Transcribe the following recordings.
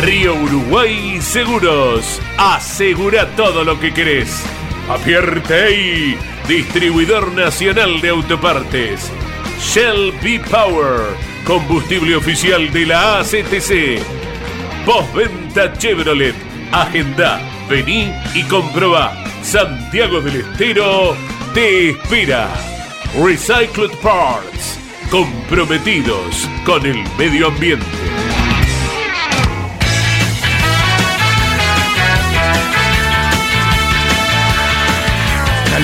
Río Uruguay Seguros. Asegura todo lo que querés. Apierte distribuidor nacional de autopartes. Shell B Power, combustible oficial de la ACTC. Postventa Chevrolet. Agenda, vení y comprobá. Santiago del Estero te espera. Recycled Parts, comprometidos con el medio ambiente.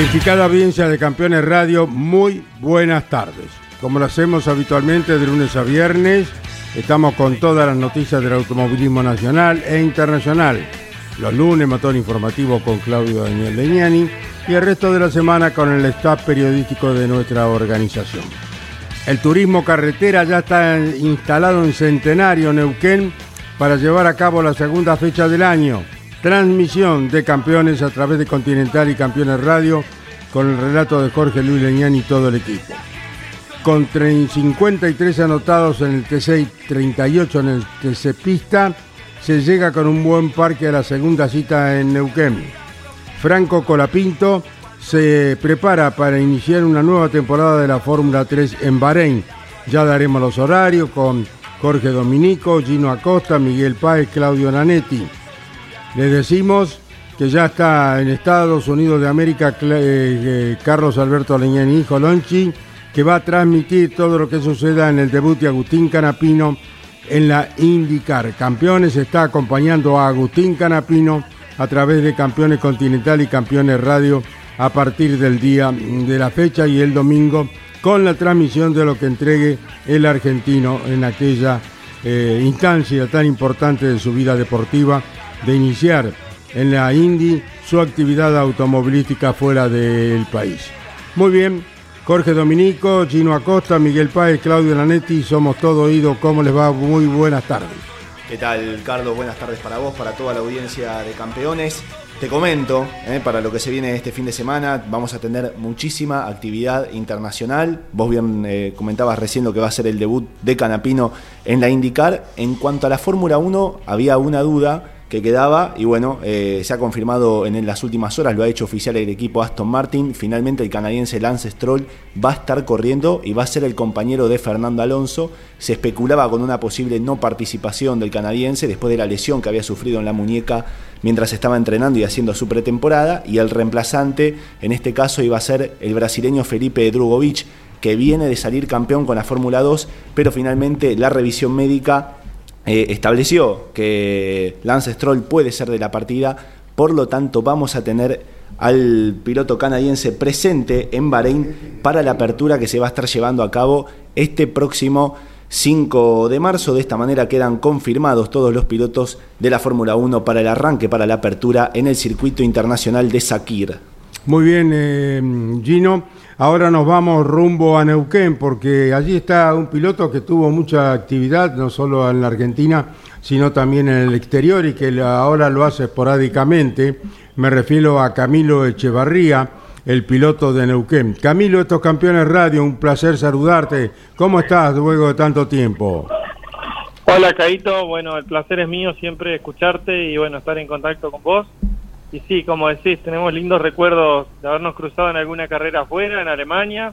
Calificada audiencia de Campeones Radio, muy buenas tardes. Como lo hacemos habitualmente de lunes a viernes, estamos con todas las noticias del automovilismo nacional e internacional. Los lunes, motor informativo con Claudio Daniel Leñani y el resto de la semana con el staff periodístico de nuestra organización. El turismo carretera ya está instalado en Centenario, Neuquén, para llevar a cabo la segunda fecha del año. Transmisión de campeones a través de Continental y Campeones Radio con el relato de Jorge Luis Leñán y todo el equipo. Con 53 anotados en el TC y 38 en el TC Pista, se llega con un buen parque a la segunda cita en Neuquén. Franco Colapinto se prepara para iniciar una nueva temporada de la Fórmula 3 en Bahrein. Ya daremos los horarios con Jorge Dominico, Gino Acosta, Miguel Páez, Claudio Nanetti. Les decimos que ya está en Estados Unidos de América eh, Carlos Alberto Leñani, hijo Lonchi, que va a transmitir todo lo que suceda en el debut de Agustín Canapino en la IndyCar. Campeones está acompañando a Agustín Canapino a través de Campeones Continental y Campeones Radio a partir del día de la fecha y el domingo con la transmisión de lo que entregue el argentino en aquella eh, instancia tan importante de su vida deportiva de iniciar en la Indy su actividad automovilística fuera del país. Muy bien, Jorge Dominico, Gino Acosta, Miguel Páez, Claudio Lanetti, somos todo oídos. ¿Cómo les va? Muy buenas tardes. ¿Qué tal, Carlos? Buenas tardes para vos, para toda la audiencia de campeones. Te comento, eh, para lo que se viene este fin de semana, vamos a tener muchísima actividad internacional. Vos bien eh, comentabas recién lo que va a ser el debut de Canapino en la IndyCar. En cuanto a la Fórmula 1, había una duda que quedaba y bueno, eh, se ha confirmado en las últimas horas, lo ha hecho oficial el equipo Aston Martin, finalmente el canadiense Lance Stroll va a estar corriendo y va a ser el compañero de Fernando Alonso, se especulaba con una posible no participación del canadiense después de la lesión que había sufrido en la muñeca mientras estaba entrenando y haciendo su pretemporada y el reemplazante en este caso iba a ser el brasileño Felipe Drugovic que viene de salir campeón con la Fórmula 2, pero finalmente la revisión médica eh, estableció que Lance Stroll puede ser de la partida, por lo tanto vamos a tener al piloto canadiense presente en Bahrein para la apertura que se va a estar llevando a cabo este próximo 5 de marzo. De esta manera quedan confirmados todos los pilotos de la Fórmula 1 para el arranque, para la apertura en el circuito internacional de Sakir. Muy bien, eh, Gino. Ahora nos vamos rumbo a Neuquén porque allí está un piloto que tuvo mucha actividad, no solo en la Argentina, sino también en el exterior y que ahora lo hace esporádicamente. Me refiero a Camilo Echevarría, el piloto de Neuquén. Camilo, estos campeones radio, un placer saludarte. ¿Cómo estás luego de tanto tiempo? Hola, Caito. Bueno, el placer es mío siempre escucharte y bueno, estar en contacto con vos. Y sí, como decís, tenemos lindos recuerdos de habernos cruzado en alguna carrera afuera, en Alemania.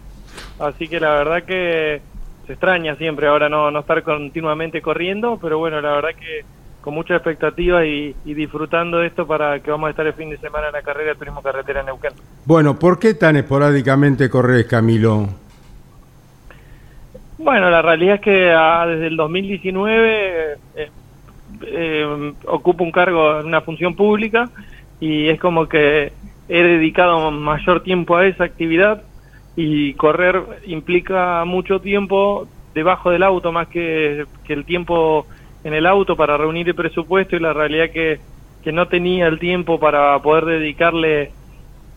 Así que la verdad que se extraña siempre ahora no, no estar continuamente corriendo, pero bueno, la verdad que con mucha expectativa y, disfrutando de esto para que vamos a estar el fin de semana en la carrera de turismo carretera en Neuquén. Bueno, ¿por qué tan esporádicamente corres, Camilo? Bueno, la realidad es que ah, desde el 2019 eh, eh, ocupo un cargo en una función pública y es como que he dedicado mayor tiempo a esa actividad y correr implica mucho tiempo debajo del auto más que, que el tiempo en el auto para reunir el presupuesto y la realidad que, que no tenía el tiempo para poder dedicarle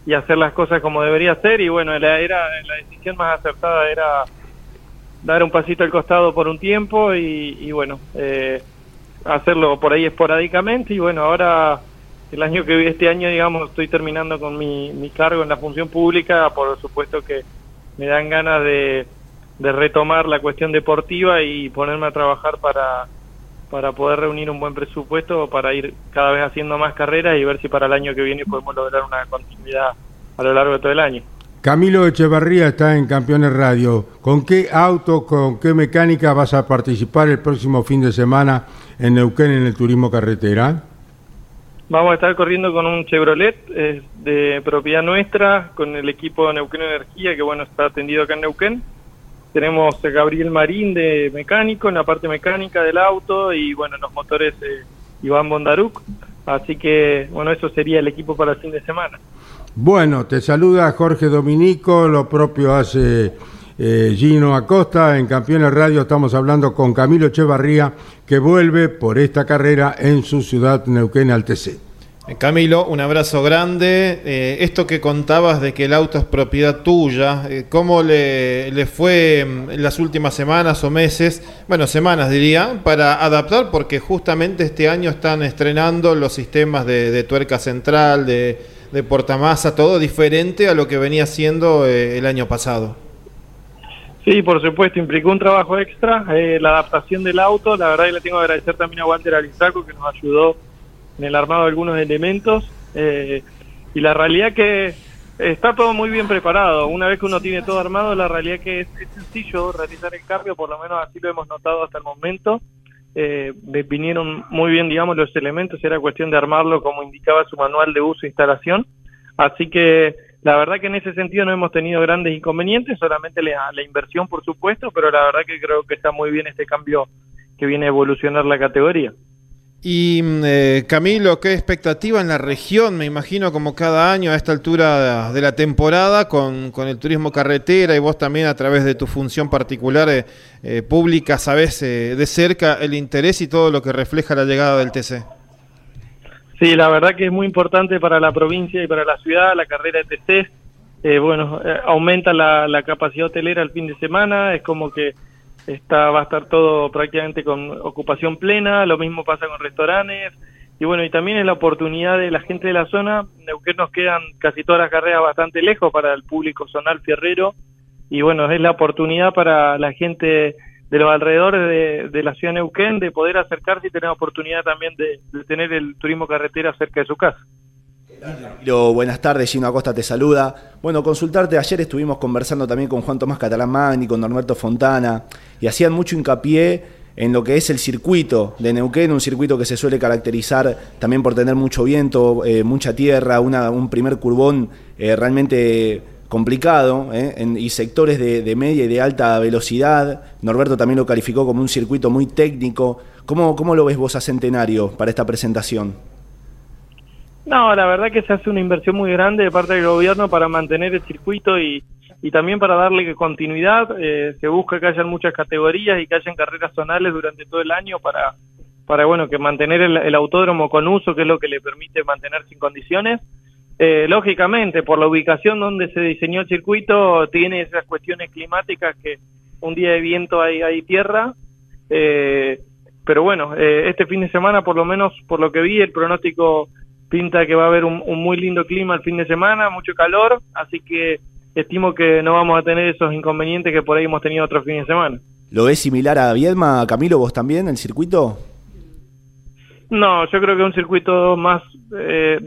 y hacer las cosas como debería ser y bueno, la, era, la decisión más acertada era dar un pasito al costado por un tiempo y, bueno, eh, hacerlo por ahí esporádicamente y bueno, ahora el año que este año digamos estoy terminando con mi, mi cargo en la función pública, por supuesto que me dan ganas de, de retomar la cuestión deportiva y ponerme a trabajar para para poder reunir un buen presupuesto para ir cada vez haciendo más carreras y ver si para el año que viene podemos lograr una continuidad a lo largo de todo el año. Camilo Echevarría está en Campeones Radio. ¿Con qué auto, con qué mecánica vas a participar el próximo fin de semana en Neuquén en el turismo carretera? Vamos a estar corriendo con un Chevrolet de propiedad nuestra, con el equipo Neuquén Energía, que bueno, está atendido acá en Neuquén tenemos a Gabriel Marín de mecánico, en la parte mecánica del auto y bueno, los motores eh, Iván Bondaruc. Así que bueno, eso sería el equipo para el fin de semana. Bueno, te saluda Jorge Dominico, lo propio hace eh, Gino Acosta. En Campeones Radio estamos hablando con Camilo Echevarría, que vuelve por esta carrera en su ciudad Neuquén al. Eh, Camilo, un abrazo grande. Eh, esto que contabas de que el auto es propiedad tuya, eh, ¿cómo le, le, fue en mm, las últimas semanas o meses, bueno, semanas diría, para adaptar? Porque justamente este año están estrenando los sistemas de, tuerca central, de, portamasa, todo diferente a lo que venía siendo el año pasado. Sí, por supuesto, implicó un trabajo extra, la adaptación del auto, la verdad que le tengo que agradecer también a Walter Alizaco que nos ayudó en el armado de algunos elementos eh, y la realidad que está todo muy bien preparado. Una vez que uno tiene todo armado, la realidad que es, sencillo realizar el cambio, por lo menos así lo hemos notado hasta el momento. Eh, vinieron muy bien, digamos, los elementos, era cuestión de armarlo como indicaba su manual de uso e instalación. Así que la verdad que en ese sentido no hemos tenido grandes inconvenientes, solamente la, inversión, por supuesto, pero la verdad que creo que está muy bien este cambio que viene a evolucionar la categoría. Y mm, eh, Camilo, ¿qué expectativa en la región? Me imagino como cada año a esta altura de la temporada con, con el turismo carretera y vos también a través de tu función particular eh, eh, pública sabés de cerca el interés y todo lo que refleja la llegada del TC. Sí, la verdad que es muy importante para la provincia y para la ciudad la carrera de TC. bueno, aumenta la, la capacidad hotelera el fin de semana, es como que está va a estar todo prácticamente con ocupación plena, lo mismo pasa con restaurantes, y bueno, y también es la oportunidad de la gente de la zona, Neuquén nos quedan casi todas las carreras bastante lejos para el público zonal fierrero, y bueno, es la oportunidad para la gente de los alrededores de, la ciudad de Neuquén de poder acercarse y tener oportunidad también de tener el turismo carretera cerca de su casa buenas tardes, Gino Acosta te saluda. Bueno, consultarte, ayer estuvimos conversando también con Juan Tomás Catalán Magni, con Norberto Fontana, y hacían mucho hincapié en lo que es el circuito de Neuquén, un circuito que se suele caracterizar también por tener mucho viento, eh, mucha tierra, un primer curbón eh, realmente complicado eh, y sectores de, media y de alta velocidad. Norberto también lo calificó como un circuito muy técnico. ¿Cómo, cómo lo ves vos a Centenario para esta presentación? No, la verdad que se hace una inversión muy grande de parte del gobierno para mantener el circuito y, y también para darle continuidad. Eh, se busca que hayan muchas categorías y que hayan carreras zonales durante todo el año para, para bueno, que mantener el, autódromo con uso, que es lo que le permite mantenerse en condiciones. Eh, lógicamente, por la ubicación donde se diseñó el circuito, tiene esas cuestiones climáticas que un día de viento hay, hay tierra. Eh, pero bueno, este fin de semana, por lo menos por lo que vi, el pronóstico pinta que va a haber un, muy lindo clima el fin de semana, mucho calor, así que estimo que no vamos a tener esos inconvenientes que por ahí hemos tenido otros fines de semana. ¿Lo ves similar a Viedma, Camilo, vos también, el circuito? No, yo creo que un circuito más eh,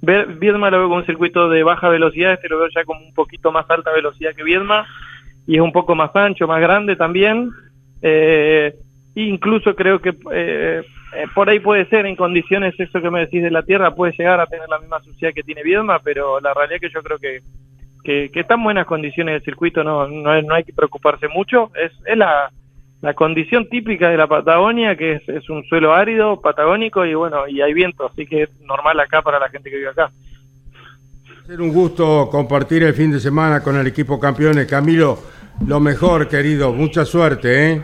de... Viedma lo veo como un circuito de baja velocidad, este lo veo ya como un poquito más alta velocidad que Viedma, y es un poco más ancho, más grande también. Eh, incluso creo que eh, eh, por ahí puede ser en condiciones eso que me decís de la tierra puede llegar a tener la misma suciedad que tiene Viedma pero la realidad es que yo creo que que, que están buenas condiciones del circuito no no, no hay que preocuparse mucho es, es la, la condición típica de la Patagonia que es, es un suelo árido patagónico y bueno y hay viento así que es normal acá para la gente que vive acá ser un gusto compartir el fin de semana con el equipo campeones Camilo lo mejor querido mucha suerte eh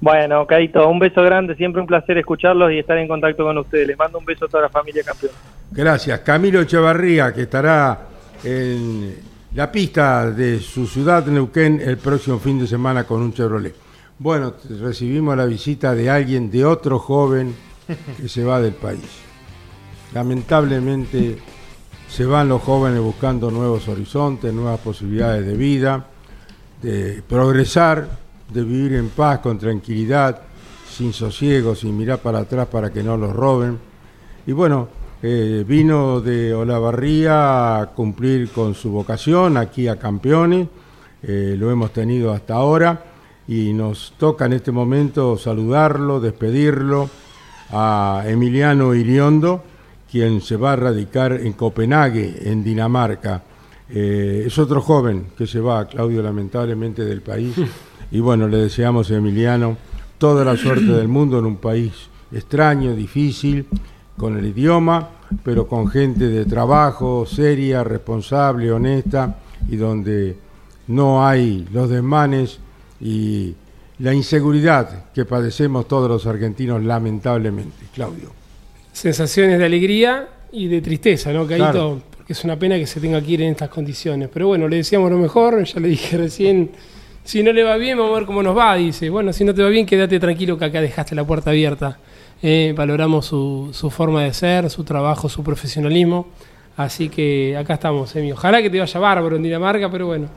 Bueno, Caito, un beso grande, siempre un placer escucharlos y estar en contacto con ustedes. Les mando un beso a toda la familia campeón. Gracias. Camilo Echevarría, que estará en la pista de su ciudad, Neuquén, el próximo fin de semana con un Chevrolet. Bueno, recibimos la visita de alguien, de otro joven que se va del país. Lamentablemente se van los jóvenes buscando nuevos horizontes, nuevas posibilidades de vida, de progresar, de vivir en paz, con tranquilidad, sin sosiego, sin mirar para atrás para que no los roben. Y bueno, eh, vino de Olavarría a cumplir con su vocación aquí a Campeones, eh, lo hemos tenido hasta ahora y nos toca en este momento saludarlo, despedirlo a Emiliano Iriondo, quien se va a radicar en Copenhague, en Dinamarca. Eh, es otro joven que se va, Claudio, lamentablemente del país. Y bueno, le deseamos a Emiliano toda la suerte del mundo en un país extraño, difícil, con el idioma, pero con gente de trabajo, seria, responsable, honesta, y donde no hay los desmanes y la inseguridad que padecemos todos los argentinos lamentablemente. Claudio sensaciones de alegría y de tristeza, ¿no, Caíto? Porque es una pena que se tenga que ir en estas condiciones. Pero bueno, le decíamos lo mejor, ya le dije recién, si no le va bien, vamos a ver cómo nos va. Dice, bueno, si no te va bien, quédate tranquilo que acá dejaste la puerta abierta. Eh, valoramos su, su, forma de ser, su trabajo, su profesionalismo. Así que acá estamos, Emi. Ojalá que te vaya bárbaro en Dinamarca, pero bueno,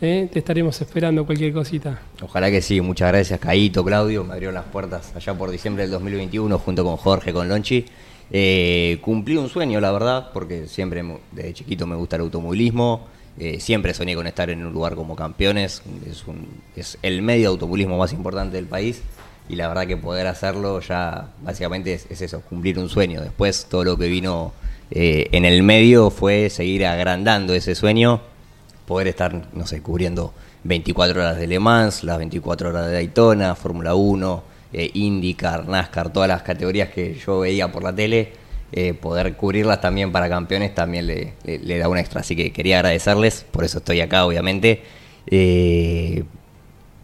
eh, te estaremos esperando cualquier cosita. Ojalá que sí. Muchas gracias, Caíto, Claudio. Me abrieron las puertas allá por diciembre del 2021 junto con Jorge, con Lonchi. Eh, cumplí un sueño, la verdad, porque siempre desde chiquito me gusta el automovilismo. Eh, siempre soñé con estar en un lugar como campeones. Es, un, es, el medio de automovilismo más importante del país. Y la verdad que poder hacerlo ya básicamente es, eso, cumplir un sueño. Después todo lo que vino eh, en el medio fue seguir agrandando ese sueño. Poder estar, no sé, cubriendo 24 horas de Le Mans, las 24 horas de Daytona, Fórmula 1 eh, IndyCar, NASCAR, todas las categorías que yo veía por la tele, eh, poder cubrirlas también para campeones también le, da un extra. Así que quería agradecerles, por eso estoy acá, obviamente. Eh,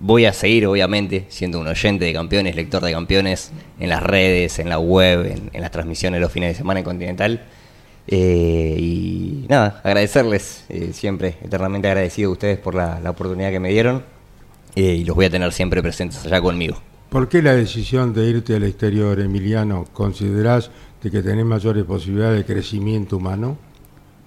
voy a seguir, obviamente, siendo un oyente de campeones, lector de campeones, en las redes, en la web, en, las transmisiones los fines de semana en Continental. Y nada, agradecerles, siempre eternamente agradecido a ustedes por la, la oportunidad que me dieron y los voy a tener siempre presentes allá conmigo. ¿Por qué la decisión de irte al exterior, Emiliano? ¿Considerás de que tenés mayores posibilidades de crecimiento humano?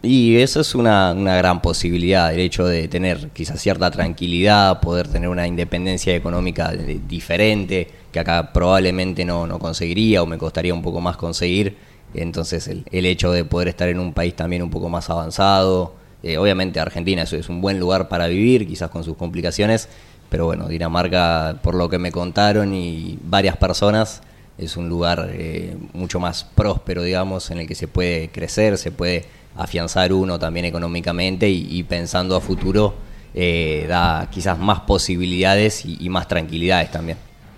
Y eso es una, gran posibilidad, el hecho de tener quizás cierta tranquilidad, poder tener una independencia económica diferente, que acá probablemente no, conseguiría o me costaría un poco más conseguir. Entonces el, hecho de poder estar en un país también un poco más avanzado, eh, obviamente Argentina eso es un buen lugar para vivir, quizás con sus complicaciones, pero bueno, Dinamarca, por lo que me contaron y varias personas, es un lugar eh, mucho más próspero, digamos, en el que se puede crecer, se puede afianzar uno también económicamente y, pensando a futuro eh, da quizás más posibilidades y, más tranquilidades también.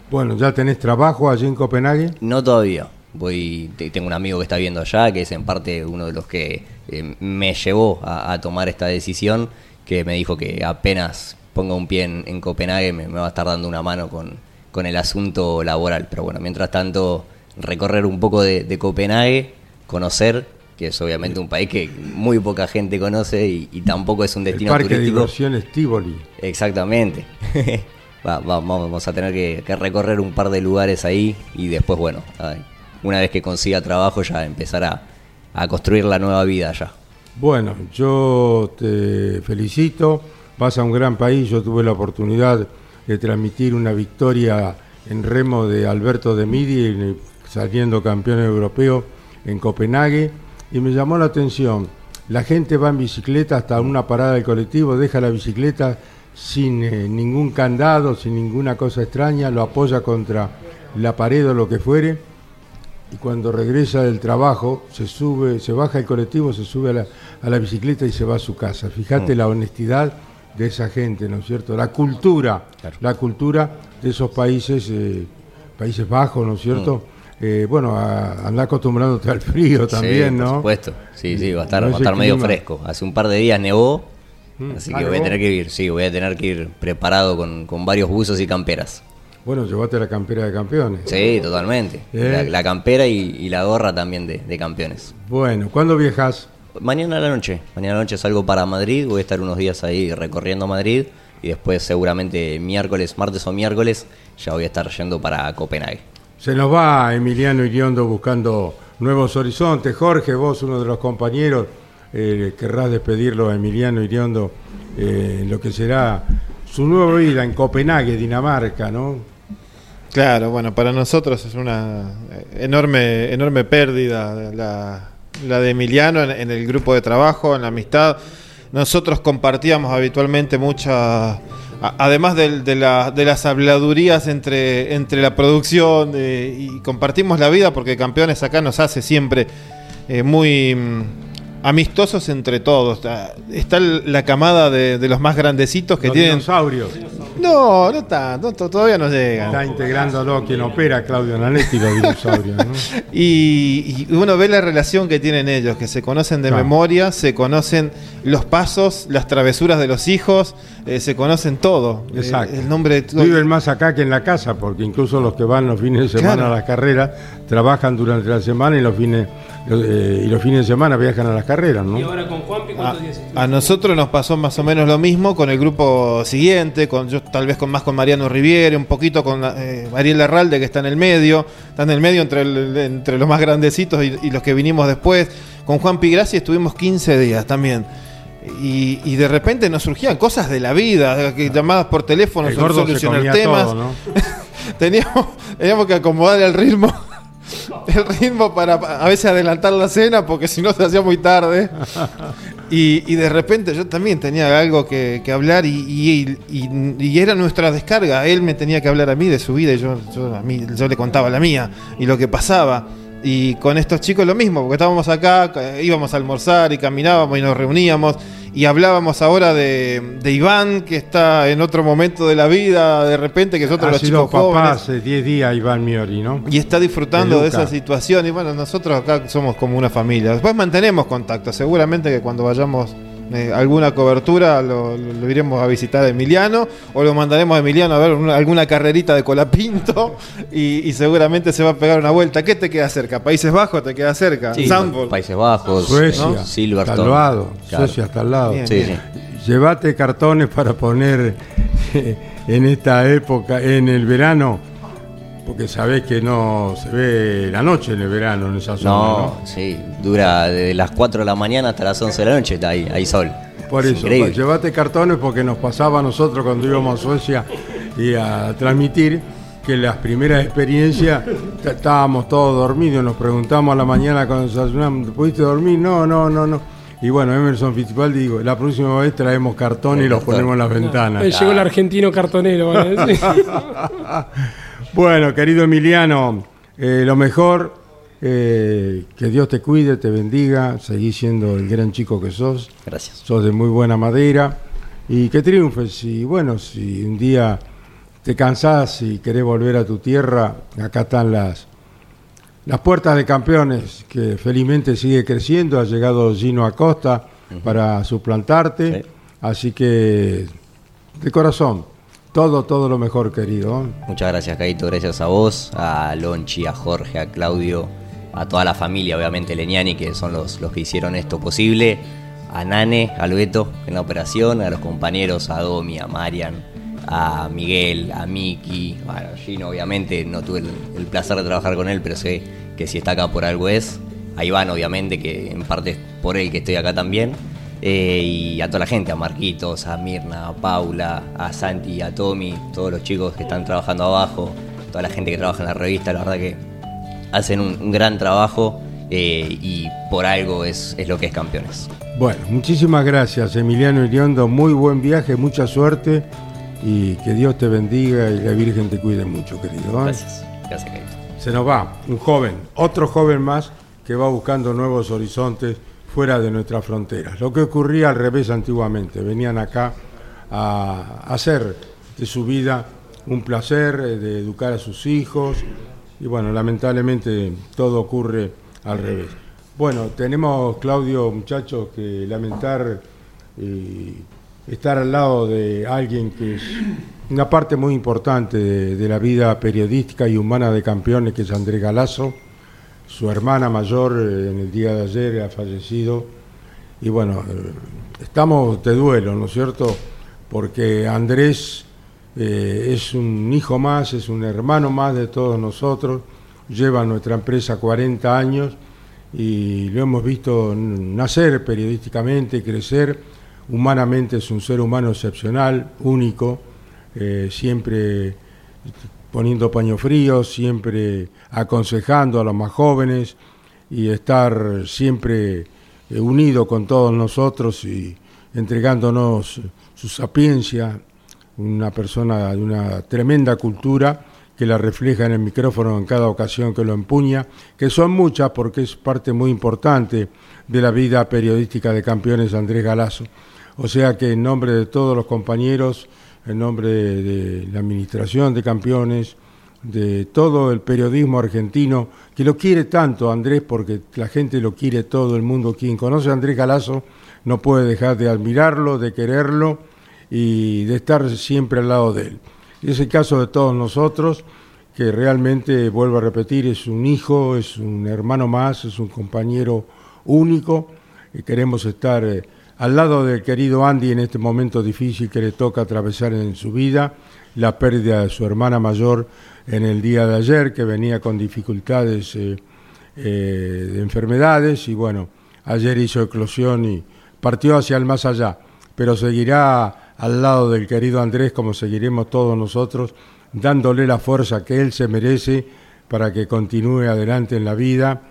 Bueno, ¿ya tenés trabajo allí en Copenhague? No todavía. Voy, tengo un amigo que está viendo allá, que es en parte uno de los que eh, me llevó a tomar esta decisión, que me dijo que apenas ponga un pie en, Copenhague me, va a estar dando una mano con, con, el asunto laboral. Pero bueno, mientras tanto, recorrer un poco de, Copenhague, conocer, que es obviamente un país que muy poca gente conoce y, tampoco es un destino el parque turístico. de diversiones Tivoli. Exactamente. vamos a tener que, recorrer un par de lugares ahí y después, bueno, una vez que consiga trabajo ya empezar a, construir la nueva vida allá. Bueno, yo te felicito vas a un gran país. Yo tuve la oportunidad de transmitir una victoria en remo de Alberto de Midi, saliendo campeón europeo en Copenhague, y me llamó la atención. La gente va en bicicleta hasta una parada del colectivo, deja la bicicleta sin eh, ningún candado, sin ninguna cosa extraña, lo apoya contra la pared o lo que fuere, y cuando regresa del trabajo se sube, se baja el colectivo, se sube a la, bicicleta y se va a su casa. Fíjate mm. la honestidad de esa gente, ¿no es cierto? La cultura, la cultura de esos países, eh, Países Bajos, ¿no es cierto? Mm. Eh, bueno, a, andar acostumbrándote al frío también, ¿no? Por supuesto, sí, sí, va a estar, va a estar medio fresco. Hace un par de días nevó, mm. así que ah, voy a tener que ir, sí, voy a tener que ir preparado con, con varios buzos y camperas. Bueno, llevaste la campera de campeones. Sí, totalmente. ¿Eh? La, la campera y, y la gorra también de, de campeones. Bueno, ¿cuándo viajas? Mañana a la noche. Mañana a la noche salgo para Madrid. Voy a estar unos días ahí recorriendo Madrid. Y después, seguramente, miércoles, martes o miércoles, ya voy a estar yendo para Copenhague. Se nos va Emiliano Iriondo buscando nuevos horizontes. Jorge, vos, uno de los compañeros, eh, querrás despedirlo a Emiliano Iriondo eh, en lo que será su nueva vida en Copenhague, Dinamarca, ¿no? Claro, bueno, para nosotros es una eh, enorme, enorme pérdida la, de Emiliano en, el grupo de trabajo, en la amistad. Nosotros compartíamos habitualmente muchas, además de, la- de las habladurías entre, entre la producción y compartimos la vida porque Campeones acá nos hace siempre eh, muy amistosos entre todos. Ah, Está la camada de, de los más grandecitos que Los tienen... dinosaurios. No, no to- todavía no llegan. Está integrándolo quien opera, Claudio Nanetti, los dinosaurios, ¿no? Y, y uno ve la relación que tienen ellos, que se conocen de Claro. memoria, se conocen los pasos, las travesuras de los hijos, eh, se conocen todo. Eh, Exacto. el nombre de todo. Viven más acá que en la casa, porque incluso los que van los fines de semana Claro. a las carreras trabajan durante la semana y los fines eh, y los fines de semana viajan a las carreras, Y ¿no? ahora con Juanpi, A, ¿cuántos días estuviste? a nosotros nos pasó más o menos lo mismo con el grupo siguiente, con yo tal vez con más con Mariano Riviere, un poquito con eh, Ariel Larralde que está en el medio, está en el medio entre, el- entre los más grandecitos y, y los que vinimos después. Con Juan Pigraci estuvimos 15 días también. Y, y de repente nos surgían cosas de la vida, que llamadas por teléfono, El solucionar temas. todo, ¿no? teníamos, teníamos que acomodar el ritmo. El ritmo para a veces adelantar la cena porque si no se hacía muy tarde. Y, y de repente yo también tenía algo que, que hablar y, y- y- y era nuestra descarga. Él me tenía que hablar a mí de su vida y yo, yo, a mí, yo le contaba la mía y lo que pasaba. Y con estos chicos lo mismo, porque estábamos acá, íbamos a almorzar y caminábamos y nos reuníamos y hablábamos ahora de, de Iván, que está en otro momento de la vida, de repente, que es otro de Ha los sido chicos papá hace 10 días Iván Miori, ¿no? Y está disfrutando De de esa situación. Y bueno, nosotros acá somos como una familia. Después mantenemos contacto. Seguramente que cuando vayamos eh, alguna cobertura lo, lo- lo iremos a visitar a Emiliano o lo mandaremos a Emiliano a ver una- alguna carrerita de Colapinto y, y seguramente se va a pegar una vuelta. ¿Qué te queda cerca? ¿Países Bajos te queda cerca? Sí. Países Bajos, Suecia, ¿no? está Silverstone. al lado, Claro. Suecia está al lado. Bien. Sí, sí. Llévate cartones para poner en esta época, en el verano, porque sabés que no se ve la noche en el verano en esa zona, No, ¿no? sí, dura desde las 4 de la mañana hasta las 11 de la noche, está ahí, hay sol. Por Es eso, llévate cartones porque nos pasaba a nosotros cuando íbamos a Suecia y a transmitir que las primeras experiencias estábamos todos dormidos, nos preguntamos a la mañana cuando desayunamos, ¿pudiste dormir? No, no, no, no. Y bueno, Emerson Fittipaldi digo, la próxima vez traemos cartones y los cartón. ponemos en las ventanas. Llegó el argentino cartonero. van a decir. Bueno, querido Emiliano, eh, lo mejor, eh, que Dios te cuide, te bendiga, seguís siendo el gran chico que sos, Gracias. sos de muy buena madera y que triunfes. Y bueno, si un día te cansás y querés volver a tu tierra, acá están las, las puertas de campeones, que felizmente sigue creciendo, ha llegado Gino Acosta para suplantarte, Sí. así que de corazón, todo, todo lo mejor, querido. Muchas gracias, Caito. Gracias a vos, a Lonchi, a Jorge, a Claudio, a toda la familia, obviamente, Leniani, que son los, los que hicieron esto posible. A Nane, a Beto en la operación, a los compañeros, a Domi, a Marian, a Miguel, a Miki, bueno, Gino, obviamente, no tuve el, el placer de trabajar con él, pero sé que si está acá por algo es. A Iván, obviamente, que en parte es por él que estoy acá también. Eh, y a toda la gente, a Marquitos, a Mirna, a Paula, a Santi, a Tommy, todos los chicos que están trabajando abajo, toda la gente que trabaja en la revista, la verdad que hacen un, un gran trabajo eh, y por algo es, es lo que es campeones. Bueno, muchísimas gracias, Emiliano Iriondo. Muy buen viaje, mucha suerte y que Dios te bendiga y la Virgen te cuide mucho, querido. ¿eh? Gracias. Gracias, Caito. Se nos va un joven, otro joven más que va buscando nuevos horizontes fuera de nuestras fronteras. Lo que ocurría al revés antiguamente, venían acá a hacer de su vida un placer, eh, de educar a sus hijos y bueno, lamentablemente todo ocurre al revés. Bueno, tenemos, Claudio, muchachos, que lamentar y estar al lado de alguien que es una parte muy importante de, la vida periodística y humana de campeones, que es Andrés Galazo. Su hermana mayor eh, en el día de ayer ha fallecido. Y bueno, eh, estamos de duelo, ¿no es cierto? Porque Andrés eh, es un hijo más, es un hermano más de todos nosotros, lleva nuestra empresa 40 años y lo hemos visto nacer periodísticamente, crecer, humanamente es un ser humano excepcional, único, siempre poniendo paño frío, siempre aconsejando a los más jóvenes y estar siempre eh, unido con todos nosotros y entregándonos su sapiencia, una persona de una tremenda cultura que la refleja en el micrófono en cada ocasión que lo empuña, que son muchas porque es parte muy importante de la vida periodística de campeones Andrés Galazo. O sea que en nombre de todos los compañeros, en nombre de, la administración de campeones, de todo el periodismo argentino, que lo quiere tanto Andrés, porque la gente lo quiere todo el mundo. Quien conoce a Andrés Galazo no puede dejar de admirarlo, de quererlo y de estar siempre al lado de él. Y es el caso de todos nosotros, que realmente, vuelvo a repetir, es un hijo, es un hermano más, es un compañero único, y queremos estar eh, al lado del querido Andy en este momento difícil que le toca atravesar en su vida, la pérdida de su hermana mayor en el día de ayer, que venía con dificultades eh, eh, de enfermedades, y bueno, ayer hizo eclosión y partió hacia el más allá, pero seguirá al lado del querido Andrés, como seguiremos todos nosotros, dándole la fuerza que él se merece para que continúe adelante en la vida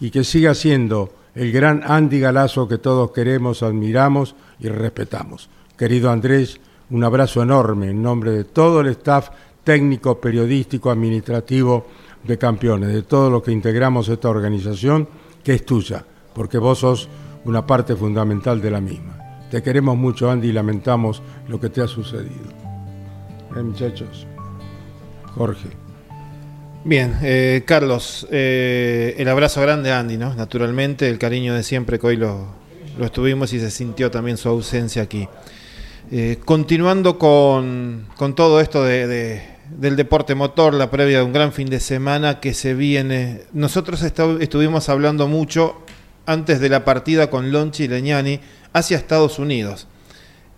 y que siga siendo el gran Andy Galazo que todos queremos, admiramos y respetamos. Querido Andrés, un abrazo enorme en nombre de todo el staff técnico, periodístico, administrativo de campeones, de todos los que integramos esta organización, que es tuya, porque vos sos una parte fundamental de la misma. Te queremos mucho, Andy, y lamentamos lo que te ha sucedido. Eh, muchachos. Jorge. Bien, eh, Carlos, eh, el abrazo grande a Andy, ¿no? Naturalmente, el cariño de siempre que hoy lo, estuvimos y se sintió también su ausencia aquí. continuando con, todo esto de, del deporte motor, la previa de un gran fin de semana que se viene. Nosotros estuvimos hablando mucho antes de la partida con Lonchi y Leñani hacia Estados Unidos,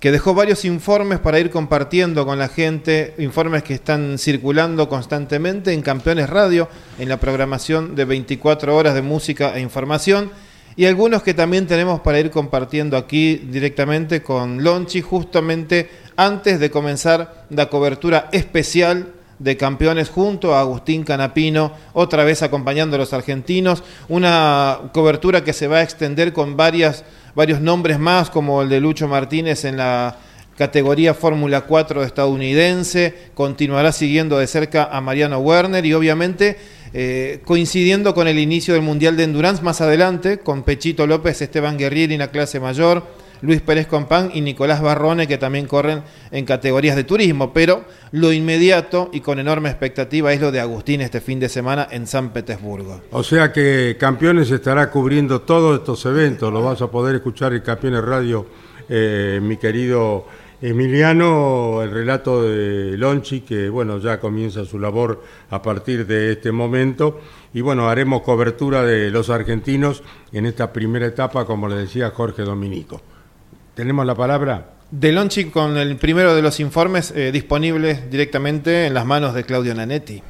que dejó varios informes para ir compartiendo con la gente, informes que están circulando constantemente en Campeones Radio, en la programación de 24 horas de música e información, y algunos que también tenemos para ir compartiendo aquí directamente con Lonchi, justamente antes de comenzar la cobertura especial de campeones junto a Agustín Canapino, otra vez acompañando a los argentinos, una cobertura que se va a extender con varias varios nombres más, como el de Lucho Martínez en la categoría Fórmula 4 estadounidense, continuará siguiendo de cerca a Mariano Werner y obviamente eh, coincidiendo con el inicio del Mundial de Endurance más adelante, con Pechito López, Esteban Guerrieri en la clase mayor, Luis Pérez Compán y Nicolás Barrone, que también corren en categorías de turismo. Pero lo inmediato y con enorme expectativa es lo de Agustín este fin de semana en San Petersburgo. O sea que Campeones estará cubriendo todos estos eventos, lo vas a poder escuchar en Campeones Radio, eh, mi querido Emiliano, el relato de Lonchi, que bueno, ya comienza su labor a partir de este momento. Y bueno, haremos cobertura de los argentinos en esta primera etapa, como le decía Jorge Dominico. ¿Tenemos la palabra? De Lonchi con el primero de los informes eh, disponibles directamente en las manos de Claudio Nanetti.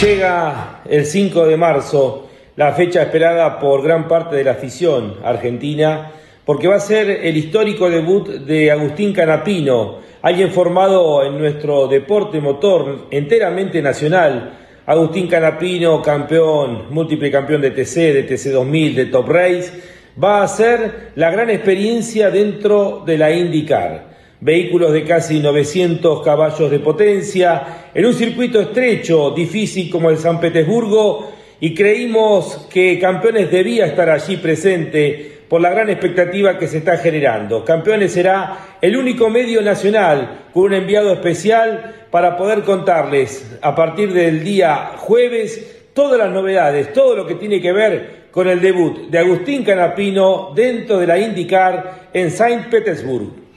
Llega el 5 de marzo, la fecha esperada por gran parte de la afición argentina, porque va a ser el histórico debut de Agustín Canapino, alguien formado en nuestro deporte motor enteramente nacional Agustín Canapino, campeón, múltiple campeón de TC, de TC 2000, de Top Race, va a ser la gran experiencia dentro de la IndyCar. Vehículos de casi 900 caballos de potencia, en un circuito estrecho, difícil como el San Petersburgo, y creímos que Campeones debía estar allí presente por la gran expectativa que se está generando. Campeones será el único medio nacional con un enviado especial para poder contarles a partir del día jueves todas las novedades, todo lo que tiene que ver con el debut de Agustín Canapino dentro de la IndyCar en Saint Petersburg.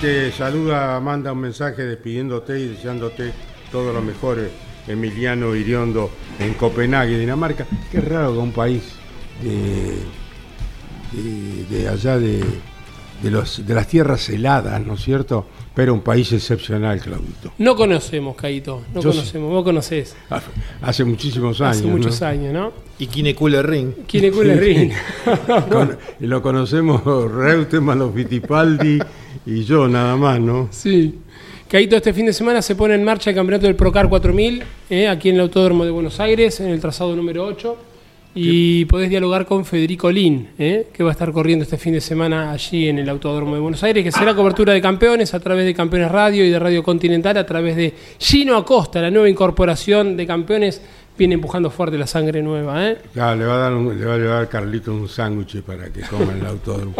Te saluda, manda un mensaje despidiéndote y deseándote todo lo mejor, eh, Emiliano Iriondo, en Copenhague, Dinamarca. Qué raro que un país de, de- de allá de, de los, de las tierras heladas, ¿no es cierto? Pero un país excepcional, Claudito. No conocemos, Caito. No Yo conocemos. Vos conocés. Hace muchísimos años. Hace muchos ¿no? años, ¿no? Y Kinecule Ring. ¿Quién es Cooler Ring? Con- lo conocemos Reutemann, los Fittipaldi y yo nada más, ¿no? Sí. Caito, este fin de semana se pone en marcha el campeonato del Procar 4000, eh, aquí en el Autódromo de Buenos Aires, en el trazado número 8. Y podés dialogar con Federico Lin, eh, que va a estar corriendo este fin de semana allí en el Autódromo de Buenos Aires, que será cobertura de campeones a través de Campeones Radio y de Radio Continental, a través de Gino Acosta, la nueva incorporación de campeones. Viene empujando fuerte la sangre nueva, ¿eh? Ya, le va a dar un- le va a llevar Carlito un sándwich para que coma en el autódromo.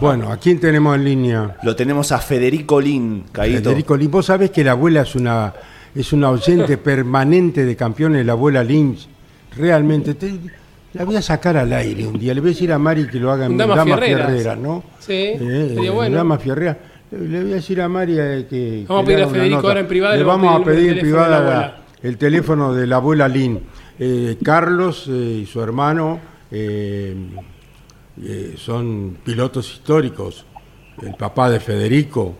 Bueno, ¿a quién tenemos en línea? Lo tenemos a Federico Lin, Caíto. Federico Lin. Vos sabés que la abuela es una, es una oyente permanente de campeones, la abuela Lynch. Realmente, te- la voy a sacar al aire un día. Le voy a decir a Mari que lo haga en Damas Fierreras. Fierreras, ¿no? Sí, Eh, sería en bueno. Damas Fierreras. Le voy a decir a Mari eh, que. Vamos a que le a Federico ahora en privado, Le le vamos a pedir en teléfono de la privado la- abuela. El teléfono de la abuela Lin. Eh, Carlos eh, y su hermano eh, eh, son pilotos históricos. El papá de Federico,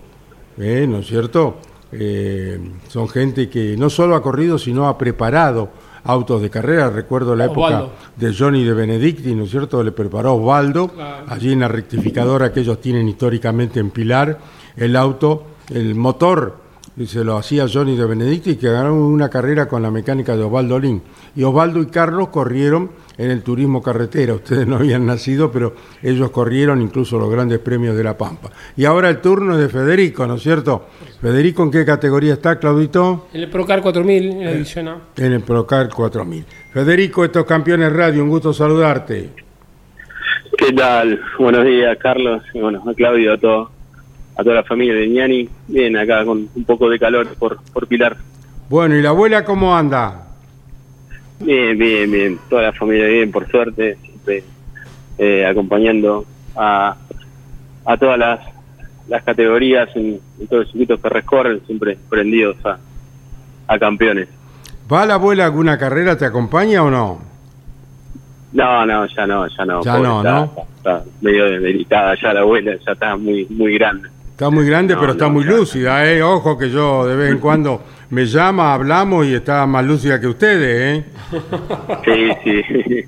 ¿no es cierto? Son gente que no solo ha corrido, sino ha preparado autos de carrera. Recuerdo la época Osvaldo. de Johnny de Benedicti, ¿no es cierto? Le preparó Osvaldo, Claro. allí en la rectificadora que ellos tienen históricamente en Pilar, el auto, el motor, y se lo hacía Johnny de Benedicti, que ganó una carrera con la mecánica de Osvaldo Lin. Y Osvaldo y Carlos corrieron en el turismo carretera. Ustedes no habían nacido, pero ellos corrieron incluso los grandes premios de La Pampa. Y ahora el turno es de Federico, ¿no es cierto? Federico, ¿en qué categoría está, Claudito? En el Procar 4000, en la división A. En el Procar 4000. Federico, estos campeones radio, un gusto saludarte. ¿Qué tal? Buenos días, Carlos. Y bueno, a Claudio, a, todo, a toda la familia de Ñani. Bien, acá con un poco de calor por, por Pilar. Bueno, ¿y la abuela cómo anda? Bien, bien, bien. Toda la familia bien, por suerte. Siempre eh, acompañando a, a todas las, las categorías en, en todos los circuitos que recorren, siempre prendidos a, a campeones. ¿Va la abuela a alguna carrera? ¿Te acompaña o no? No, no, ya no, ya no. Ya pobre, no, está, ¿no? Está, está medio delicada ya la abuela, ya está muy, muy grande. Está muy grande, No, pero está no, muy lúcida, ¿eh? Ojo que yo de vez en cuando me llama, hablamos y está más lúcida que ustedes, ¿eh? Sí, sí.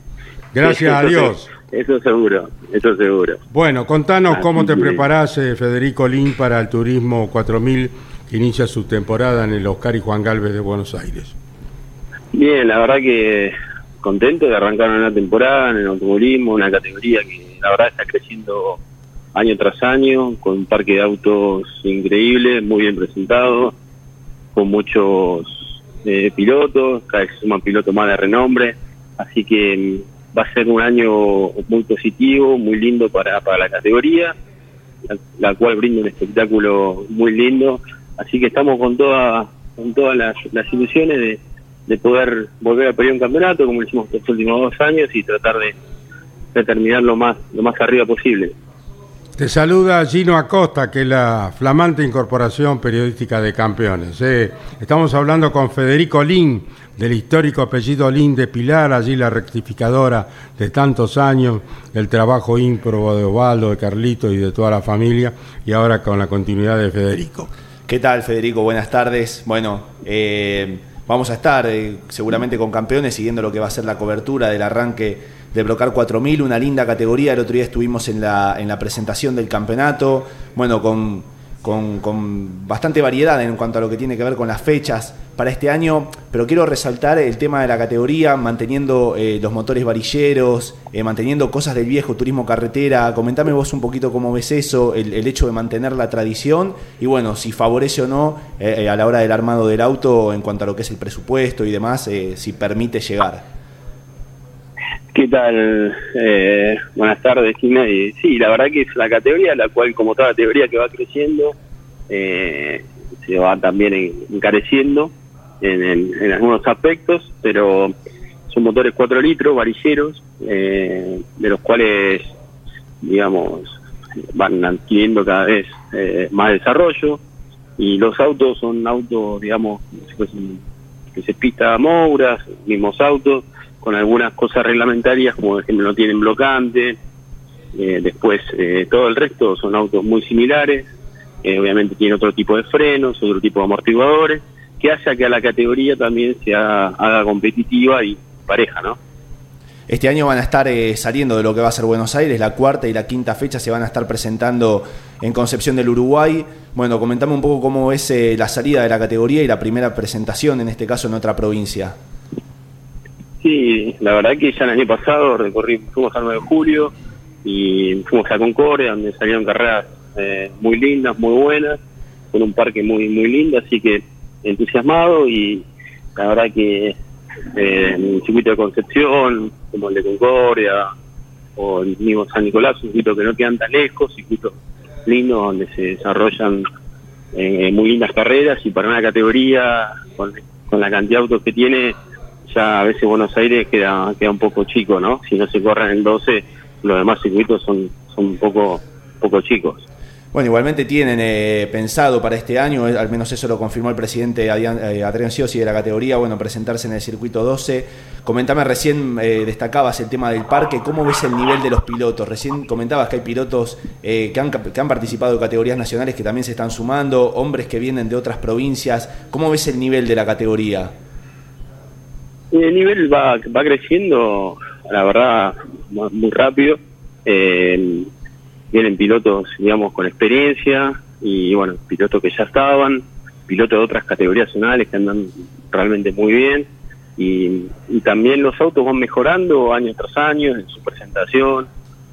Gracias a Dios. Eso seguro, eso seguro. Bueno, contanos Así cómo te preparás, eh, Federico Lin, para el Turismo 4000 que inicia su temporada en el Oscar y Juan Galvez de Buenos Aires. Bien, la verdad que contento de arrancar una temporada en el automovilismo, una categoría que la verdad está creciendo año tras año, con un parque de autos increíble, muy bien presentado, con muchos eh, pilotos, cada vez suman pilotos más de renombre, así que mm, va a ser un año muy positivo, muy lindo para, para la categoría, la, la cual brinda un espectáculo muy lindo, así que estamos con toda, con todas las, las ilusiones de, de poder volver a pelear un campeonato como lo hicimos estos últimos dos años y tratar de, de terminar lo más, lo más arriba posible. Te saluda Gino Acosta, que es la flamante incorporación periodística de campeones. ¿eh? Estamos hablando con Federico Lin, del histórico apellido Lin de Pilar, allí la rectificadora de tantos años, el trabajo ímprobo de Osvaldo, de Carlito y de toda la familia, y ahora con la continuidad de Federico. ¿Qué tal, Federico? Buenas tardes. Bueno, eh, vamos a estar eh, seguramente con campeones siguiendo lo que va a ser la cobertura del arranque de Brocar 4000, una linda categoría. El otro día estuvimos en la, en la presentación del campeonato, bueno, con, con, con bastante variedad en cuanto a lo que tiene que ver con las fechas para este año, pero quiero resaltar el tema de la categoría, manteniendo eh, los motores varilleros, eh, manteniendo cosas del viejo turismo carretera. Comentame vos un poquito cómo ves eso, el, el hecho de mantener la tradición y bueno, si favorece o no eh, eh, a la hora del armado del auto en cuanto a lo que es el presupuesto y demás, si permite llegar. ¿Qué tal? Eh, buenas tardes, Gina. Sí, la verdad que es la categoría, la cual, como toda categoría que va creciendo, eh, se va también en- encareciendo. en, algunos aspectos, pero son motores 4 litros, varilleros, eh, de los cuales, digamos, van adquiriendo cada vez eh, más desarrollo y los autos son autos, digamos, que se pista a Mouras, mismos autos, con algunas cosas reglamentarias, como por ejemplo no tienen blocante, eh, después eh, todo el resto son autos muy similares, eh, obviamente tiene otro tipo de frenos, otro tipo de amortiguadores, que hace que a la categoría también se haga competitiva y pareja, ¿no? Este año van a estar eh, saliendo de lo que va a ser Buenos Aires, la cuarta y la quinta fecha se van a estar presentando en Concepción del Uruguay. Bueno, comentame un poco cómo es eh, la salida de la categoría y la primera presentación, en este caso en otra provincia. Sí, la verdad que ya el año pasado recorrí, fuimos al 9 de julio y fuimos a Concordia, donde salieron carreras eh, muy lindas, muy buenas, con un parque muy muy lindo, así que entusiasmado y la verdad que eh, en el circuito de Concepción, como el de Concordia, o el mismo San Nicolás, un circuito que no quedan tan lejos, circuito lindo donde se desarrollan eh, muy lindas carreras y para una categoría con, la cantidad de autos que tiene, ya a veces Buenos Aires queda, queda un poco chico, ¿no? Si no se corren el 12, los demás circuitos son, son un poco, poco chicos. Bueno, igualmente tienen eh, pensado para este año, eh, al menos eso lo confirmó el presidente Adrián, eh, Adrián de la categoría, bueno, presentarse en el circuito 12. Comentame, recién destacabas el tema del parque, ¿cómo ves el nivel de los pilotos? Recién comentabas que hay pilotos que han, que, han, participado de categorías nacionales que también se están sumando, hombres que vienen de otras provincias. ¿Cómo ves el nivel de la categoría? El nivel va, va creciendo, la verdad, muy rápido. Eh, vienen pilotos, digamos, con experiencia y, bueno, pilotos que ya estaban, pilotos de otras categorías nacionales que andan realmente muy bien y, también los autos van mejorando año tras año en su presentación,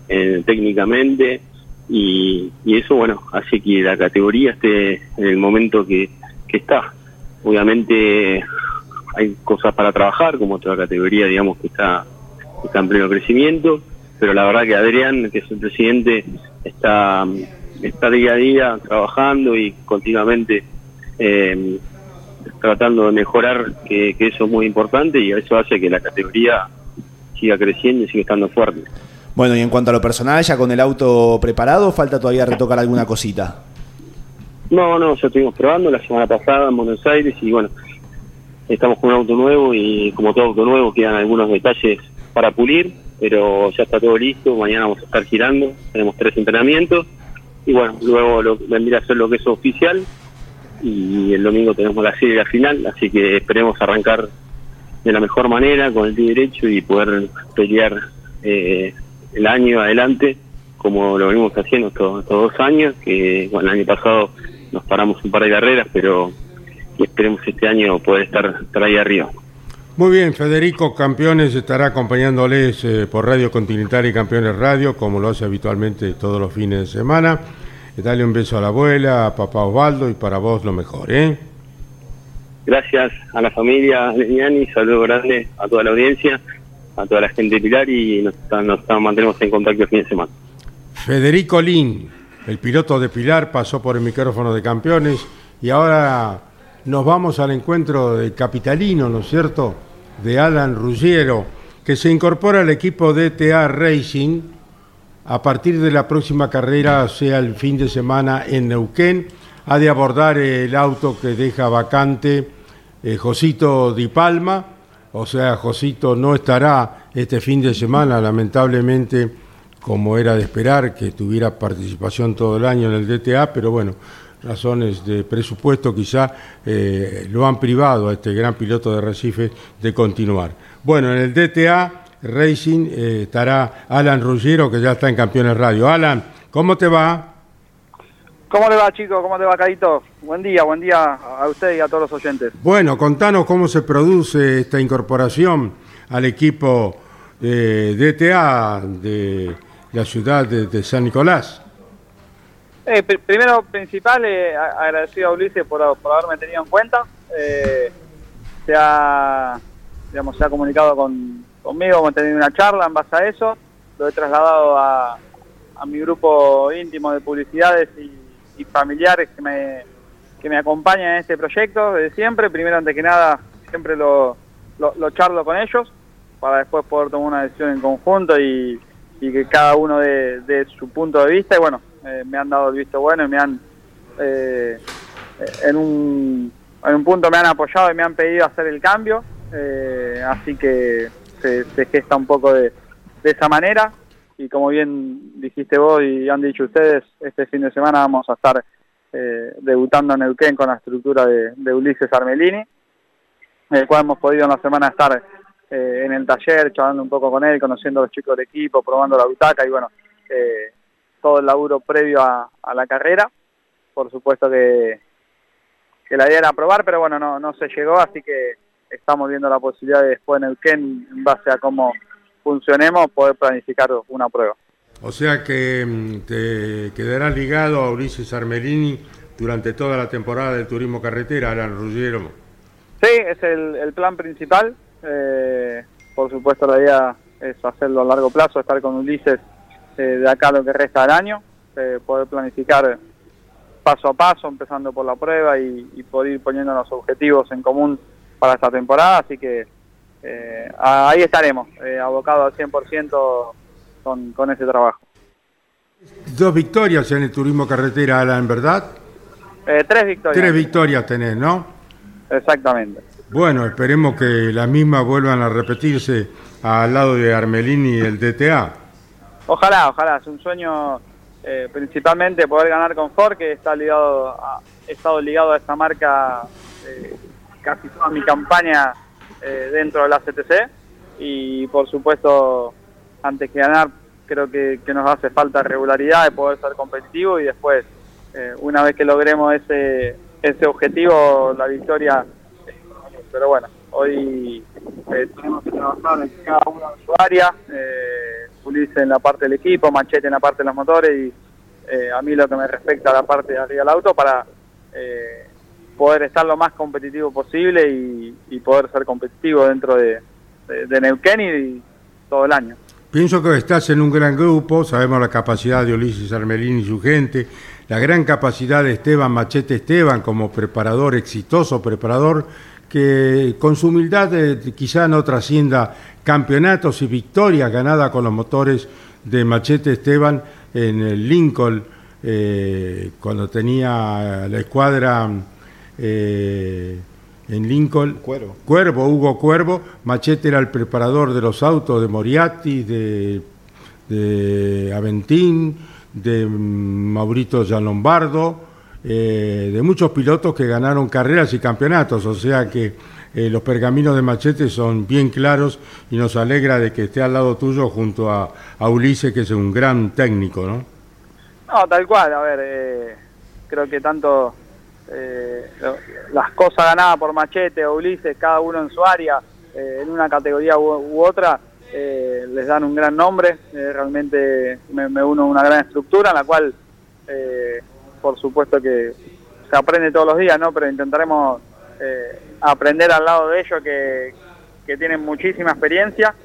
técnicamente y, eso, bueno, hace que la categoría esté en el momento que, que está. Obviamente hay cosas para trabajar, como otra categoría, digamos, que está, está en pleno crecimiento, pero la verdad que Adrián, que es el presidente, está, está día a día trabajando y continuamente eh, tratando de mejorar, que, eso es muy importante y eso hace que la categoría siga creciendo y siga estando fuerte. Bueno, y en cuanto a lo personal, ya con el auto preparado, ¿falta todavía retocar alguna cosita? No, no, ya estuvimos probando la semana pasada en Buenos Aires y bueno, estamos con un auto nuevo y como todo auto nuevo quedan algunos detalles para pulir pero ya está todo listo, mañana vamos a estar girando, tenemos tres entrenamientos y bueno, luego lo, vendría a ser lo que es oficial y el domingo tenemos la serie la final, así que esperemos arrancar de la mejor manera con el pie derecho y poder pelear eh, el año adelante como lo venimos haciendo estos, dos años, que bueno, el año pasado nos paramos un par de carreras, pero esperemos este año poder estar, estar ahí arriba. Muy bien, Federico Campeones estará acompañándoles eh, por Radio Continental y Campeones Radio, como lo hace habitualmente todos los fines de semana. Dale un beso a la abuela, a papá Osvaldo y para vos lo mejor, ¿eh? Gracias a la familia Leñani, saludo grande a toda la audiencia, a toda la gente de Pilar y nos, nos mantenemos en contacto el fin de semana. Federico Lin, el piloto de Pilar, pasó por el micrófono de Campeones y ahora nos vamos al encuentro del capitalino, ¿no es cierto?, de Alan Ruggiero, que se incorpora al equipo DTA Racing a partir de la próxima carrera, sea el fin de semana en Neuquén. Ha de abordar el auto que deja vacante eh, Josito Di Palma, o sea, Josito no estará este fin de semana, lamentablemente, como era de esperar, que tuviera participación todo el año en el DTA, pero bueno, razones de presupuesto quizá eh, lo han privado a este gran piloto de Recife de continuar. Bueno, en el DTA Racing eh, estará Alan Ruggiero, que ya está en Campeones Radio. Alan, ¿cómo te va? ¿Cómo le va, chicos? ¿Cómo te va, Caito? Buen día, buen día a usted y a todos los oyentes. Bueno, contanos cómo se produce esta incorporación al equipo de DTA de la ciudad de San Nicolás. Eh, primero, principal, eh, agradecido a Ulises por, haberme tenido en cuenta. Eh, se, ha, digamos, se ha comunicado con, conmigo, hemos tenido una charla en base a eso. Lo he trasladado a, a mi grupo íntimo de publicidades y, familiares que me, que me acompañan en este proyecto desde siempre. Primero, antes que nada, siempre lo, lo, charlo con ellos para después poder tomar una decisión en conjunto y, que cada uno de, su punto de vista. Y bueno, eh, me han dado el visto bueno y me han, eh, en, un, en un punto me han apoyado y me han pedido hacer el cambio. Eh, así que se, gesta un poco de, de esa manera. Y como bien dijiste vos y han dicho ustedes, este fin de semana vamos a estar eh, debutando en Neuquén con la estructura de, Ulises Armelini, el cual hemos podido en la semana estar eh, en el taller, charlando un poco con él, conociendo a los chicos del equipo, probando la butaca y bueno, eh, todo el laburo previo a, la carrera. Por supuesto que, que la idea era probar, pero bueno, no, no se llegó, así que estamos viendo la posibilidad de después en Neuquén, en base a cómo funcionemos, poder planificar una prueba. O sea que mm, te quedarás ligado a Ulises Armelini durante toda la temporada del turismo carretera, Alan Ruggiero. Sí, es el, plan principal. Eh, por supuesto, la idea es hacerlo a largo plazo, estar con Ulises eh, de acá lo que resta del año, eh, poder planificar paso a paso, empezando por la prueba y, poder ir poniendo los objetivos en común para esta temporada. Así que ahí estaremos, abocados al 100% con, con ese trabajo. Dos victorias en el turismo carretera, Alan, ¿verdad? Eh, tres victorias. Tres victorias tenés, ¿no? Exactamente. Bueno, esperemos que las mismas vuelvan a repetirse al lado de Armelini y el DTA. Ojalá, ojalá. Es un sueño eh, principalmente poder ganar con Ford, que está ligado a, he estado ligado a esta marca eh, casi toda mi campaña dentro de la CTC. Y por supuesto antes que ganar, creo que, nos hace falta regularidad de poder ser competitivo y después, eh, una vez que logremos ese, ese objetivo, la victoria. Pero bueno, hoy eh, tenemos que trabajar en cada una de su área, eh, Ulises en la parte del equipo, Machete en la parte de los motores y eh, a mí lo que me respecta a la parte de arriba del auto para poder estar lo más competitivo posible y, poder ser competitivo dentro de, de Neuquén y todo el año. Pienso que estás en un gran grupo, sabemos la capacidad de Ulises Armelín y su gente, la gran capacidad de Esteban Machete Esteban como preparador, exitoso preparador, que con su humildad eh, quizá no trascienda campeonatos y victorias ganadas con los motores de Machete Esteban en el Lincoln, eh, cuando tenía la escuadra... Eh, en Lincoln. Cuervo. Cuervo, Hugo Cuervo. Machete era el preparador de los autos de Moriarty, de, de Aventín, de Maurito Gianlombardo, eh, de muchos pilotos que ganaron carreras y campeonatos. O sea que eh, los pergaminos de Machete son bien claros y nos alegra de que esté al lado tuyo junto a, a Ulises, que es un gran técnico, ¿no? No, tal cual. A ver, eh, creo que tanto eh, las cosas ganadas por Machete o Ulises, cada uno en su área, eh, en una categoría u, otra, eh, les dan un gran nombre. realmente me, uno a una gran estructura en la cual, por supuesto que se aprende todos los días, ¿no? pero intentaremos aprender al lado de ellos que, tienen muchísima experiencia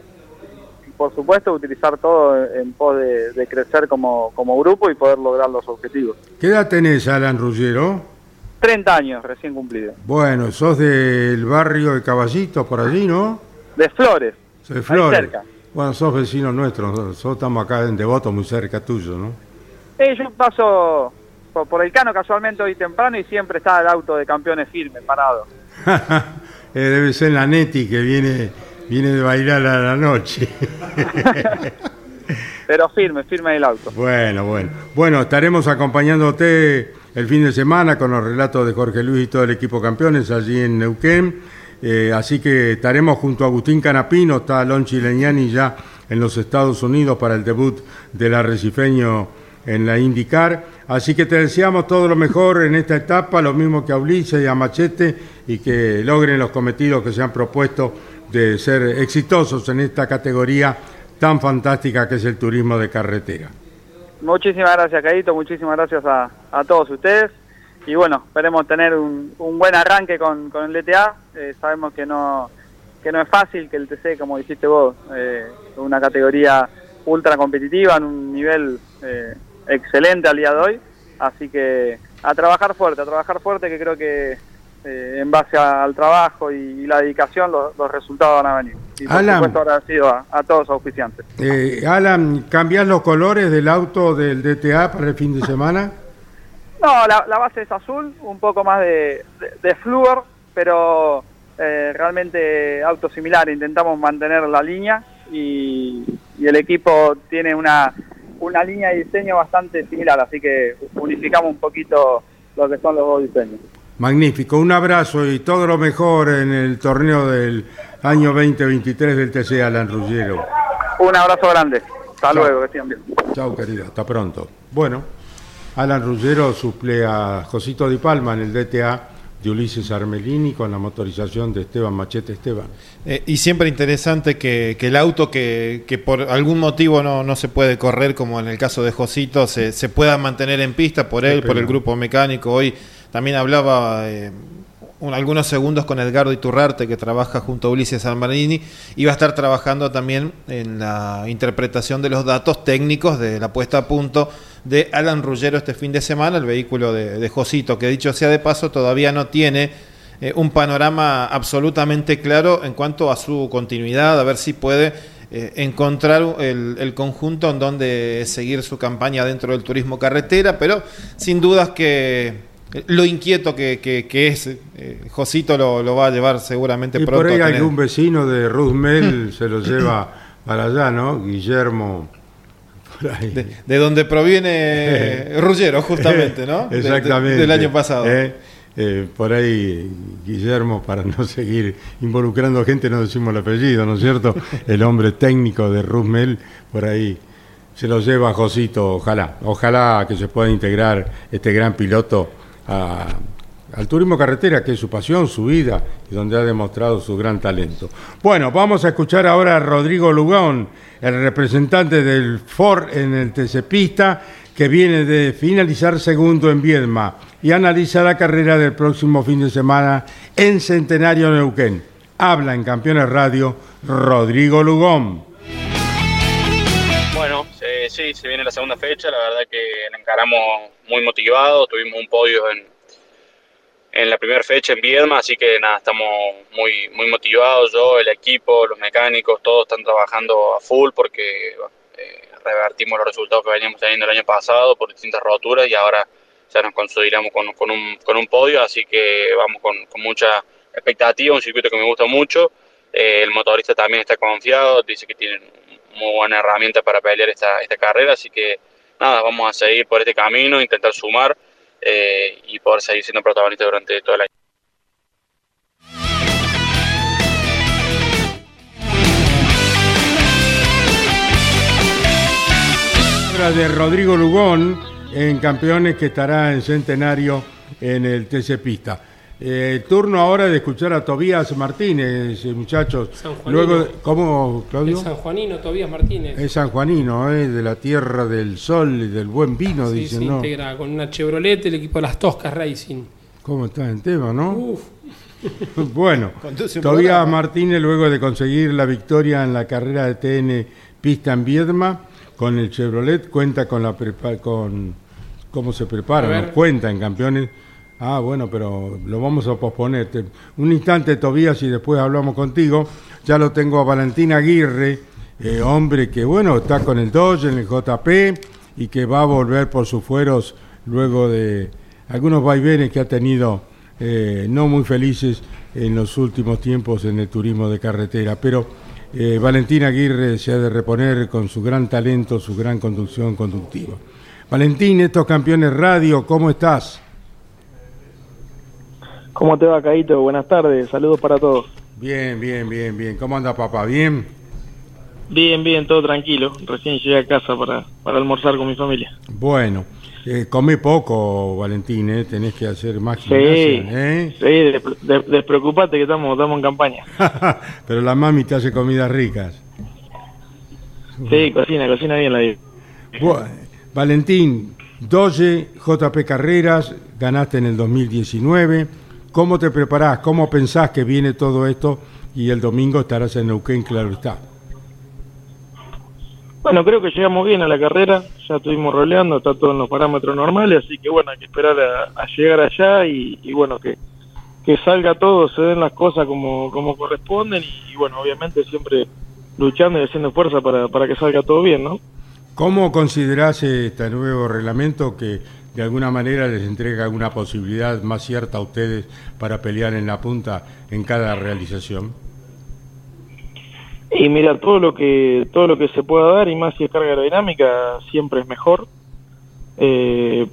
y por supuesto utilizar todo en pos de, crecer como, como, grupo y poder lograr los objetivos. ¿Qué edad tenés, Alan Ruggiero? 30 años recién cumplido. Bueno, sos del barrio de Caballito, por allí, ¿no? De Flores. De Flores. Cerca. Bueno, sos vecino nuestro, nosotros estamos acá en Devoto, muy cerca tuyo, ¿no? Eh, yo paso por, el Cano casualmente hoy temprano y siempre está el auto de campeones firme, parado. Eh, debe ser la Neti que viene, viene de bailar a la noche. Pero firme, firme el auto. Bueno, bueno. Bueno, estaremos acompañándote el fin de semana con los relatos de Jorge Luis y todo el equipo campeones allí en Neuquén. Eh, así que estaremos junto a Agustín Canapino, está Lonchi Leñani ya en los Estados Unidos para el debut del arrecifeño en la IndyCar. Así que te deseamos todo lo mejor en esta etapa, lo mismo que a Ulises y a Machete, y que logren los cometidos que se han propuesto de ser exitosos en esta categoría tan fantástica que es el turismo de carretera. Muchísimas gracias, Caíto, muchísimas gracias a, todos ustedes. Y bueno, esperemos tener un, buen arranque con, el DTA. Eh, sabemos que no, que no es fácil, que el TC, como dijiste vos, eh, una categoría ultra competitiva, en un nivel eh, excelente al día de hoy. Así que a trabajar fuerte, a trabajar fuerte que creo que eh, en base al trabajo y, la dedicación los, resultados van a venir. Y por Alan. supuesto agradecido a, a todos los auspiciantes. Eh, Alan, ¿cambias los colores del auto del DTA para el fin de semana? No, la, la base es azul, un poco más de, de, de flúor, pero eh, realmente auto similar. Intentamos mantener la línea y, y el equipo tiene una, una línea de diseño bastante similar, así que unificamos un poquito lo que son los dos diseños. Magnífico, un abrazo y todo lo mejor en el torneo del año 2023 del TC Alan Ruggiero. Un abrazo grande. Hasta luego, que estén bien. Chao, querido, hasta pronto. Bueno, Alan Ruggiero suple a Josito Di Palma en el DTA de Ulises Armelini con la motorización de Esteban Machete Esteban. Eh, y siempre interesante que, que el auto que, que por algún motivo no, no se puede correr, como en el caso de Josito, se, se pueda mantener en pista por él, por el grupo mecánico. Hoy también hablaba eh, un- algunos segundos con Edgardo Iturrarte, que trabaja junto a Ulises Almarini, y va a estar trabajando también en la interpretación de los datos técnicos de la puesta a punto de Alan Ruggero este fin de semana, el vehículo de, Josito, que dicho sea de paso, todavía no tiene eh, un panorama absolutamente claro en cuanto a su continuidad, a ver si puede eh, encontrar el, el conjunto en donde seguir su campaña dentro del turismo carretera, pero sin dudas que lo inquieto que, que- que es eh, Josito lo, lo va a llevar seguramente Y pronto. por ahí tener- algún vecino de Ruzmel se lo lleva para allá, ¿no? Guillermo. por ahí. de, de donde proviene Ruggero, justamente, ¿no? De- de- Exactamente. del año pasado. Eh, eh, por ahí, Guillermo, para no seguir involucrando gente, no decimos el apellido, ¿no es cierto? El hombre técnico de Rusmel, por ahí se lo lleva Josito, ojalá, ojalá que se pueda integrar este gran piloto al turismo carretera, que es su pasión, su vida, y donde ha demostrado su gran talento. Bueno, vamos a escuchar ahora a Rodrigo Lugón, el representante del Ford en el TC Pista, que viene de finalizar segundo en Viedma y analiza la carrera del próximo fin de semana en Centenario Neuquén. Habla en Campeones Radio Rodrigo Lugón. Bueno, eh, sí, se viene la segunda fecha, la verdad que encaramos muy motivados, tuvimos un podio en, en la primera fecha en Viedma, así que nada, estamos muy, muy motivados, yo, el equipo, los mecánicos, todos están trabajando a full porque eh, revertimos los resultados que veníamos teniendo el año pasado por distintas roturas y ahora ya nos consolidamos con, con un, con un podio, así que vamos con, con mucha expectativa, un circuito que me gusta mucho, eh, el motorista también está confiado, dice que tienen muy buena herramienta para pelear esta, esta carrera, así que nada, vamos a seguir por este camino, intentar sumar eh, y poder seguir siendo protagonistas durante todo el año. De Rodrigo Lugón en Campeones que estará en Centenario en el TC Pista. Eh, turno ahora de escuchar a Tobías Martínez, eh, muchachos. Luego, ¿cómo, Claudio? El sanjuanino Tobías Martínez. Es sanjuanino, eh, de la tierra del sol y del buen vino, Sí, dicen, se ¿no? integra con una Chevrolet, el equipo de las Toscas Racing. ¿Cómo está en tema, no? Uf, Bueno, Tobías. Martínez, luego de conseguir la victoria en la carrera de TN Pista en Viedma, con el Chevrolet, cuenta con la prepa- con cómo se prepara, nos cuenta en campeones. Ah, bueno, pero lo vamos a posponer. Un instante, Tobías, y después hablamos contigo. Ya lo tengo a Valentín Aguirre, eh, hombre que, bueno, está con el Dodge en el JP y que va a volver por sus fueros luego de algunos vaivenes que ha tenido eh, no muy felices en los últimos tiempos en el turismo de carretera. Pero eh, Valentín Aguirre se ha de reponer con su gran talento, su gran conducción conductiva. Valentín, estos campeones radio, ¿cómo estás? ¿Cómo te va, Caito? Buenas tardes, saludos para todos. Bien, bien, bien, bien. ¿Cómo anda papá? ¿Bien? Bien, bien, todo tranquilo. Recién llegué a casa para, para almorzar con mi familia. Bueno, eh, come poco, Valentín, ¿eh? Tenés que hacer más Sí, ¿eh? sí, des- des- despreocupate que estamos, estamos en campaña. Pero la mami te hace comidas ricas. Sí, cocina, cocina bien la vida. Valentín, Doge, JP Carreras, ganaste en el 2019. ¿Cómo te preparás? ¿Cómo pensás que viene todo esto? Y el domingo estarás en Neuquén, claro está. Bueno, creo que llegamos bien a la carrera, ya estuvimos roleando, está todo en los parámetros normales, así que bueno, hay que esperar a, llegar allá y, bueno, que, que salga todo, se den las cosas como, como corresponden y, bueno, obviamente siempre luchando y haciendo fuerza para, para que salga todo bien, ¿no? ¿Cómo considerás este nuevo reglamento que de alguna manera les entrega alguna posibilidad más cierta a ustedes para pelear en la punta en cada realización? Y mira, todo lo que todo lo que se pueda dar y más si es carga aerodinámica siempre es mejor. Eh,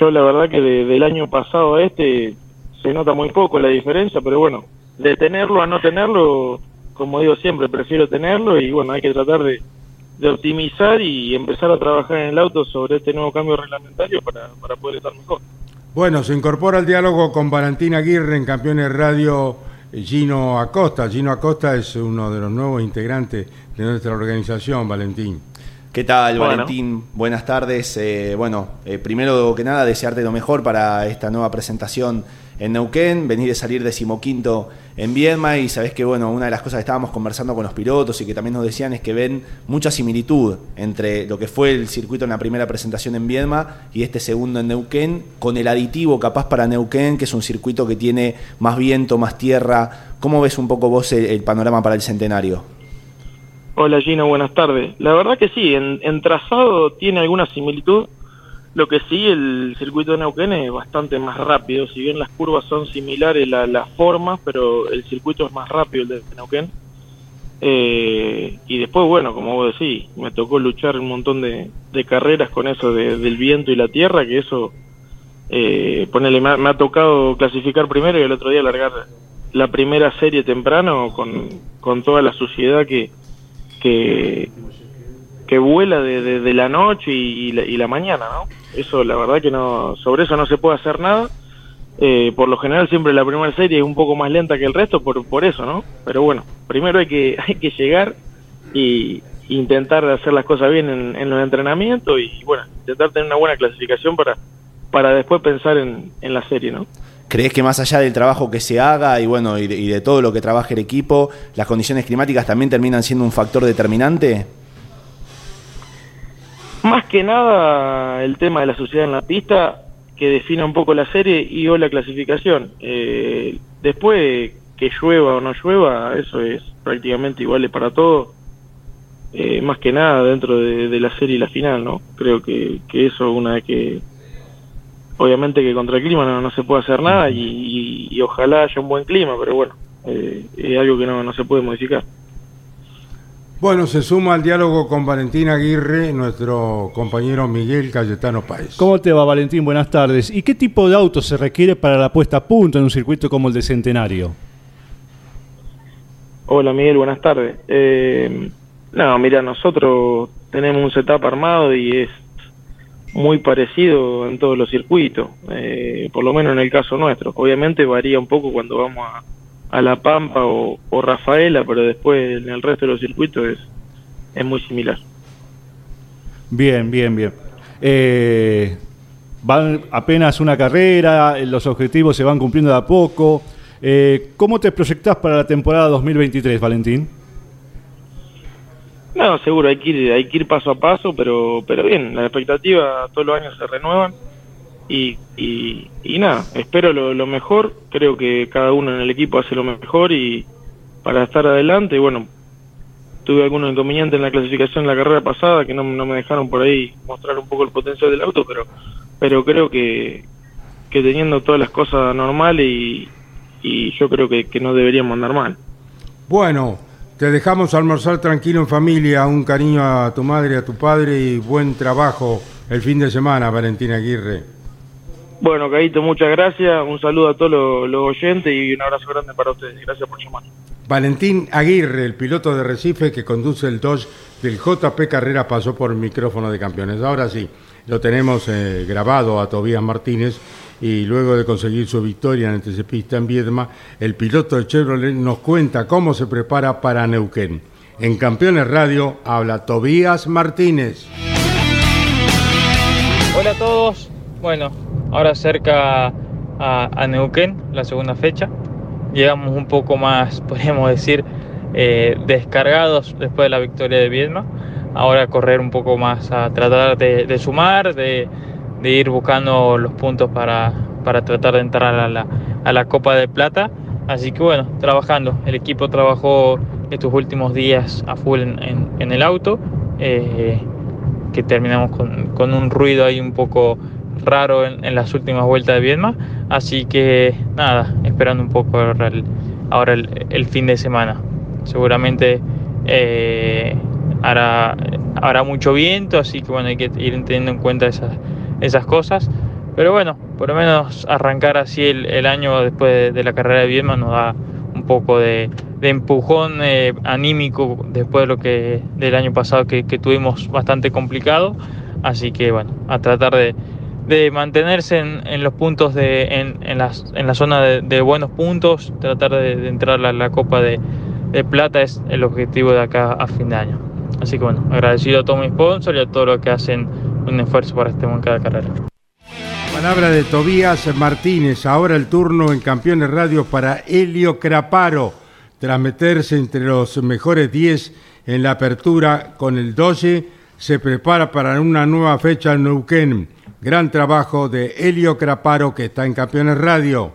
yo la verdad que del año pasado a este se nota muy poco la diferencia, pero bueno, de tenerlo a no tenerlo, como digo siempre, prefiero tenerlo y bueno, hay que tratar de, de optimizar y empezar a trabajar en el auto sobre este nuevo cambio reglamentario para, para poder estar mejor. Bueno, se incorpora al diálogo con Valentín Aguirre en Campeones Radio Gino Acosta. Gino Acosta es uno de los nuevos integrantes de nuestra organización, Valentín. ¿Qué tal, Valentín? Buenas tardes. Eh, bueno, eh, primero que nada, desearte lo mejor para esta nueva presentación en Neuquén, venir de salir decimoquinto en Viedma y sabés que bueno, una de las cosas que estábamos conversando con los pilotos y que también nos decían es que ven mucha similitud entre lo que fue el circuito en la primera presentación en Viedma y este segundo en Neuquén, con el aditivo capaz para Neuquén, que es un circuito que tiene más viento, más tierra. ¿Cómo ves un poco vos el panorama para el centenario? Hola Gino, buenas tardes. La verdad que sí, en, trazado tiene alguna similitud. Lo que sí, el circuito de Neuquén es bastante más rápido. Si bien las curvas son similares las la formas, pero el circuito es más rápido el de Neuquén. Eh, y después, bueno, como vos decís, me tocó luchar un montón de, carreras con eso del viento y la tierra, que eso, eh, ponele, me ha, tocado clasificar primero y el otro día largar la primera serie temprano con, con toda la suciedad que, que, que vuela de, de, la noche y, la, mañana, ¿no? Eso, la verdad que no, sobre eso no se puede hacer nada. Eh, por lo general siempre la primera serie es un poco más lenta que el resto por, por eso, ¿no? Pero bueno, primero hay que, hay que llegar y intentar hacer las cosas bien en, en los entrenamientos y bueno, intentar tener una buena clasificación para, para después pensar en, en la serie, ¿no? ¿Crees que más allá del trabajo que se haga y bueno y de, todo lo que trabaje el equipo, las condiciones climáticas también terminan siendo un factor determinante? Más que nada el tema de la sociedad en la pista que define un poco la serie y o la clasificación. Eh, después que llueva o no llueva, eso es prácticamente igual para todo. Eh, más que nada dentro de, la serie y la final, ¿no? Creo que, que eso una vez que obviamente que contra el clima no, se puede hacer nada y, ojalá haya un buen clima, pero bueno, eh, es algo que no, se puede modificar. Bueno, se suma al diálogo con Valentín Aguirre, nuestro compañero Miguel Cayetano Páez. ¿Cómo te va, Valentín? Buenas tardes. ¿Y qué tipo de auto se requiere para la puesta a punto en un circuito como el de Centenario? Hola, Miguel, buenas tardes. Eh, no, mira, nosotros tenemos un setup armado y es muy parecido en todos los circuitos, eh, por lo menos en el caso nuestro. Obviamente varía un poco cuando vamos a, La Pampa o, Rafaela, pero después en el resto de los circuitos es, es muy similar. Bien, bien, bien. Eh, van apenas una carrera, los objetivos se van cumpliendo de a poco. Eh, ¿Cómo te proyectás para la temporada 2023, Valentín? No, seguro, hay que ir, hay que ir paso a paso, pero, pero bien, las expectativas todos los años se renuevan y, y, nada, espero lo, mejor, creo que cada uno en el equipo hace lo mejor y para estar adelante, bueno, tuve algunos inconvenientes en la clasificación en la carrera pasada que no, no me dejaron por ahí mostrar un poco el potencial del auto, pero, pero creo que, que teniendo todas las cosas normales y, y yo creo que, que no deberíamos andar mal. Bueno, te dejamos almorzar tranquilo en familia, un cariño a tu madre, a tu padre y buen trabajo el fin de semana, Valentina Aguirre. Bueno, Caíto, muchas gracias, un saludo a todos los, oyentes y un abrazo grande para ustedes. Gracias por llamar. Valentín Aguirre, el piloto de Recife que conduce el Dodge del JP Carrera, pasó por el micrófono de campeones. Ahora sí, lo tenemos eh, grabado a Tobías Martínez y luego de conseguir su victoria en el pista en Viedma, el piloto de Chevrolet nos cuenta cómo se prepara para Neuquén. En Campeones Radio habla Tobías Martínez. Hola a todos. Bueno, ahora cerca a, Neuquén, la segunda fecha. Llegamos un poco más, podríamos decir, eh, descargados después de la victoria de Viedma. ahora correr un poco más, a tratar de, sumar, de, ir buscando los puntos para, tratar de entrar a la, a la Copa de Plata. Así que bueno, trabajando. El equipo trabajó estos últimos días a full en, el auto, eh, que terminamos con, un ruido ahí un poco raro en, las últimas vueltas de Viedma. Así que nada, esperando un poco ahora el, fin de semana. Seguramente eh, hará, mucho viento, así que bueno, hay que ir teniendo en cuenta esas, esas cosas. Pero bueno, por lo menos arrancar así el, año después de, la carrera de Viedma nos da un poco de, empujón eh, anímico después de lo que del año pasado que, tuvimos bastante complicado. Así que bueno, a tratar de, mantenerse en, los puntos de, en, las, en la zona de, buenos puntos, tratar de, entrar a la, Copa de, Plata es el objetivo de acá a fin de año. Así que bueno, agradecido a todos mis sponsors y a todos los que hacen un esfuerzo para este en cada carrera. Palabra de Tobías Martínez. Ahora el turno en Campeones Radio para Helio Craparo. Tras meterse entre los mejores 10 en la apertura con el 12, se prepara para una nueva fecha en Neuquén. Gran trabajo de Helio Craparo que está en Campeones Radio.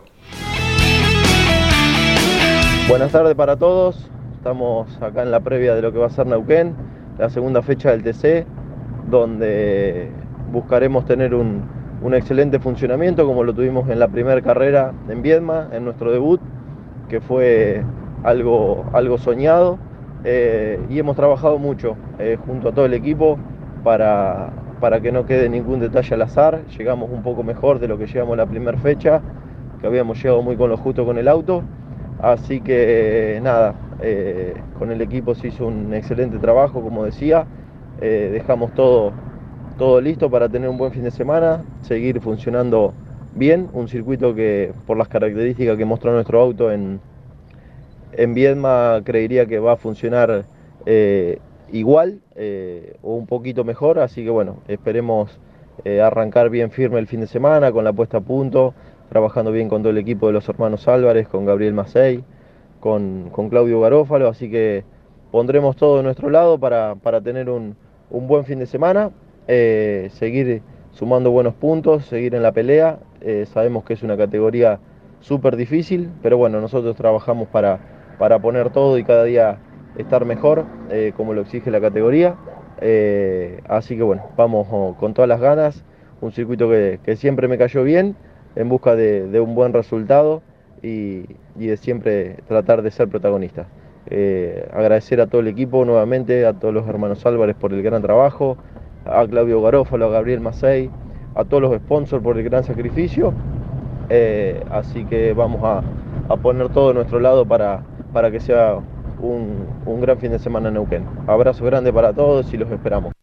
Buenas tardes para todos. Estamos acá en la previa de lo que va a ser Neuquén, la segunda fecha del TC, donde buscaremos tener un, un excelente funcionamiento como lo tuvimos en la primera carrera en Viedma, en nuestro debut, que fue algo, algo soñado. Eh, y hemos trabajado mucho eh, junto a todo el equipo para, para que no quede ningún detalle al azar. Llegamos un poco mejor de lo que llegamos la primera fecha, que habíamos llegado muy con lo justo con el auto. Así que nada, eh, con el equipo se hizo un excelente trabajo, como decía. dejamos todo todo listo para tener un buen fin de semana, seguir funcionando bien, un circuito que por las características que mostró nuestro auto en, en Viedma creería que va a funcionar eh, igual eh, o un poquito mejor, así que bueno, esperemos eh, arrancar bien firme el fin de semana con la puesta a punto, trabajando bien con todo el equipo de los hermanos Álvarez, con Gabriel Macei, con, Claudio Garófalo, así que pondremos todo de nuestro lado para, tener un, un buen fin de semana eh, seguir sumando buenos puntos, seguir en la pelea. Sabemos que es una categoría súper difícil, pero bueno, nosotros trabajamos para, para poner todo y cada día estar mejor, eh, como lo exige la categoría. así que bueno, vamos con todas las ganas. Un circuito que, siempre me cayó bien, en busca de, un buen resultado y, de siempre tratar de ser protagonista. agradecer a todo el equipo nuevamente, a todos los hermanos Álvarez por el gran trabajo, a Claudio Garófalo, a Gabriel Macei, a todos los sponsors por el gran sacrificio. Eh, así que vamos a, poner todo de nuestro lado para, para que sea un, gran fin de semana en Neuquén. Abrazo grande para todos y los esperamos.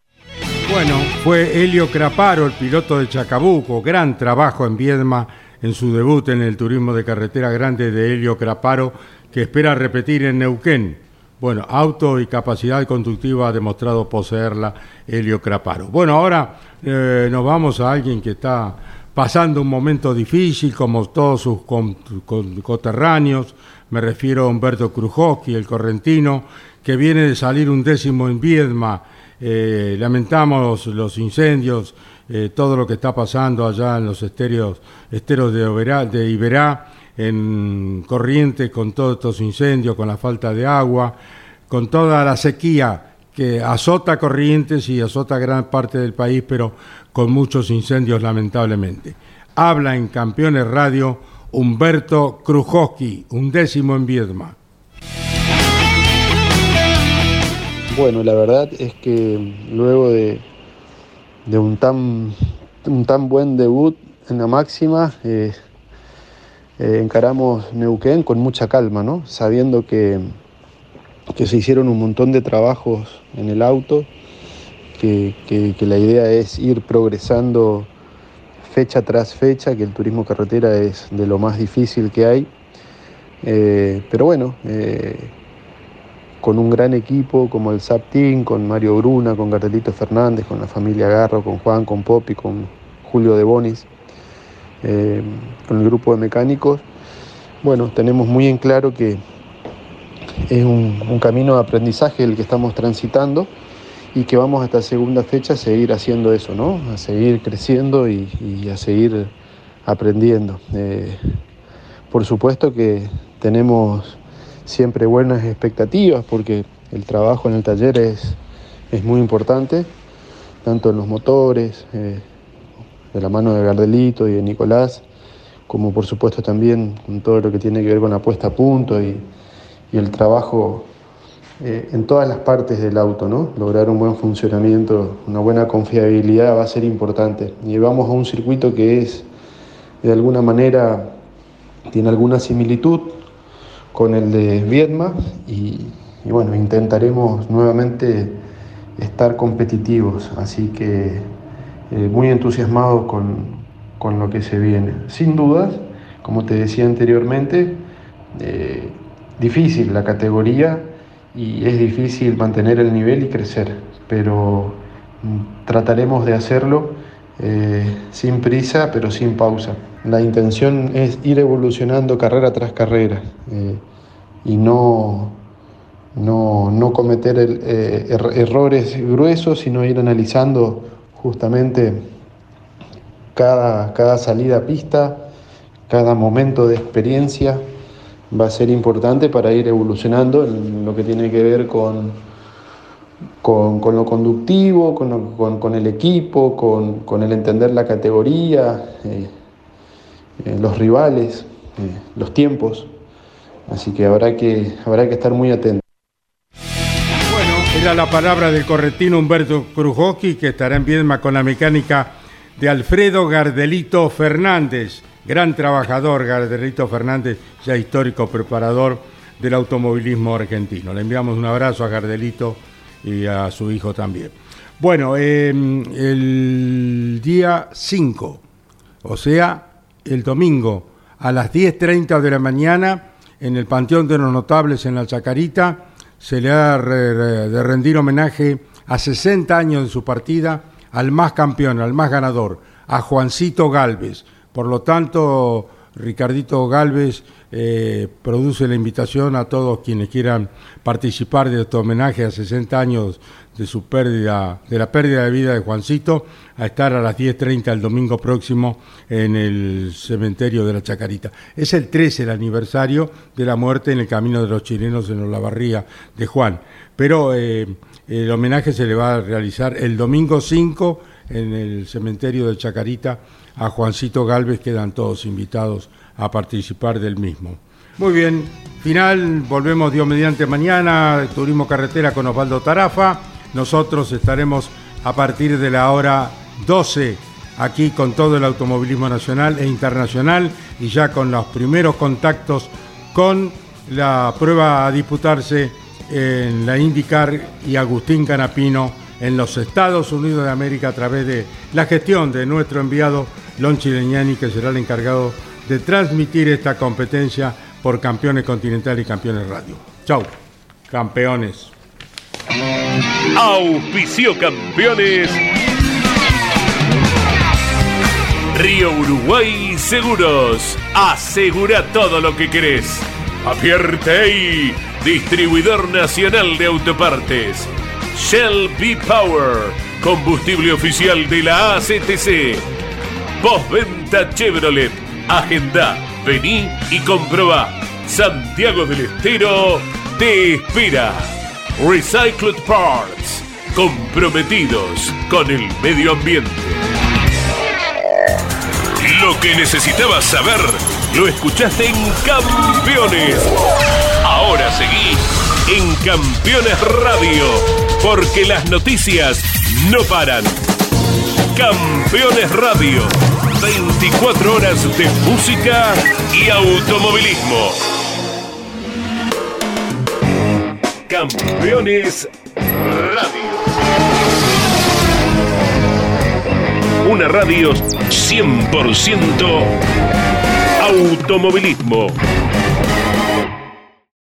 Bueno, fue Helio Craparo, el piloto de Chacabuco. Gran trabajo en Viedma en su debut en el turismo de carretera grande de Helio Craparo, que espera repetir en Neuquén. Bueno, auto y capacidad conductiva ha demostrado poseerla Helio Craparo. Bueno, ahora eh, nos vamos a alguien que está pasando un momento difícil, como todos sus coterráneos. Me refiero a Humberto Krujowski, el correntino, que viene de salir un décimo en Viedma. Eh, lamentamos los incendios, eh, todo lo que está pasando allá en los esteros, de, de Iberá en Corrientes con todos estos incendios, con la falta de agua, con toda la sequía que azota Corrientes y azota gran parte del país, pero con muchos incendios lamentablemente. Habla en Campeones Radio Humberto Krujowski, un décimo en Viedma. Bueno, la verdad es que luego de, de un, tan, un tan buen debut en la máxima, eh, eh, encaramos Neuquén con mucha calma, ¿no? sabiendo que, que, se hicieron un montón de trabajos en el auto, que, la idea es ir progresando fecha tras fecha, que el turismo carretera es de lo más difícil que hay. Eh, pero bueno, eh, con un gran equipo como el SAPTIN, con Mario Bruna, con Cartelito Fernández, con la familia Garro, con Juan, con Popi, con Julio de Bonis, eh, con el grupo de mecánicos, bueno, tenemos muy en claro que es un, camino de aprendizaje el que estamos transitando y que vamos a esta segunda fecha a seguir haciendo eso, ¿no? A seguir creciendo y, a seguir aprendiendo. Eh, por supuesto que tenemos siempre buenas expectativas porque el trabajo en el taller es, es muy importante, tanto en los motores, eh, de la mano de Gardelito y de Nicolás, como por supuesto también con todo lo que tiene que ver con la puesta a punto y el trabajo eh, en todas las partes del auto, ¿no? Lograr un buen funcionamiento, una buena confiabilidad va a ser importante. Y vamos a un circuito que es, de alguna manera, tiene alguna similitud con el de Viedma y, bueno, intentaremos nuevamente estar competitivos, así que eh, muy entusiasmados con, con, lo que se viene. Sin dudas, como te decía anteriormente, eh, difícil la categoría y es difícil mantener el nivel y crecer, pero mm, trataremos de hacerlo eh, sin prisa, pero sin pausa. La intención es ir evolucionando carrera tras carrera eh, y no, no, no cometer eh, er errores gruesos, sino ir analizando justamente cada, cada salida a pista, cada momento de experiencia va a ser importante para ir evolucionando en lo que tiene que ver con, con, lo conductivo, con, el equipo, con, el entender la categoría, eh, eh, los rivales, eh, los tiempos. Así que habrá que, habrá que estar muy atentos. Bueno, era la palabra del corretino Humberto Krujowski, que estará en Viedma con la mecánica de Alfredo Gardelito Fernández gran trabajador, Garderito Fernández, ya histórico preparador del automovilismo argentino. Le enviamos un abrazo a Gardelito y a su hijo también. Bueno, eh, el día 5, o sea, el domingo, a las 10.30 de la mañana, en el Panteón de los Notables en la Chacarita, se le ha de rendir homenaje a 60 años de su partida al más campeón, al más ganador, a Juancito Galvez por lo tanto, Ricardito Galvez eh, produce la invitación a todos quienes quieran participar de este homenaje a 60 años de su pérdida, de la pérdida de vida de Juancito, a estar a las 10.30 el domingo próximo en el cementerio de la Chacarita. Es el 13 el aniversario de la muerte en el camino de los chilenos en Olavarría de Juan. Pero eh, el homenaje se le va a realizar el domingo 5 en el cementerio de Chacarita a Juancito Galvez, quedan todos invitados a participar del mismo. Muy bien, final, volvemos Dios mediante mañana, Turismo Carretera con Osvaldo Tarafa. Nosotros estaremos a partir de la hora 12 aquí con todo el automovilismo nacional e internacional y ya con los primeros contactos con la prueba a disputarse en la IndyCar y Agustín Canapino en los Estados Unidos de América a través de la gestión de nuestro enviado Lonchi Leñani, que será el encargado de transmitir esta competencia por Campeones Continental y Campeones Radio. Chau, campeones. Auspicio Campeones. Río Uruguay Seguros. Asegura todo lo que querés. Apierte ahí. Distribuidor Nacional de Autopartes. Shell V-Power. Combustible oficial de la ACTC. Postventa Chevrolet. Agenda, vení y comprobá. Santiago del Estero te espera. Recycled Parts. Comprometidos con el medio ambiente. Lo que necesitabas saber lo escuchaste en Campeones. Ahora seguí en Campeones Radio, porque las noticias no paran. Campeones Radio, 24 horas de música y automovilismo. Campeones Radio. Una radio 100% automovilismo.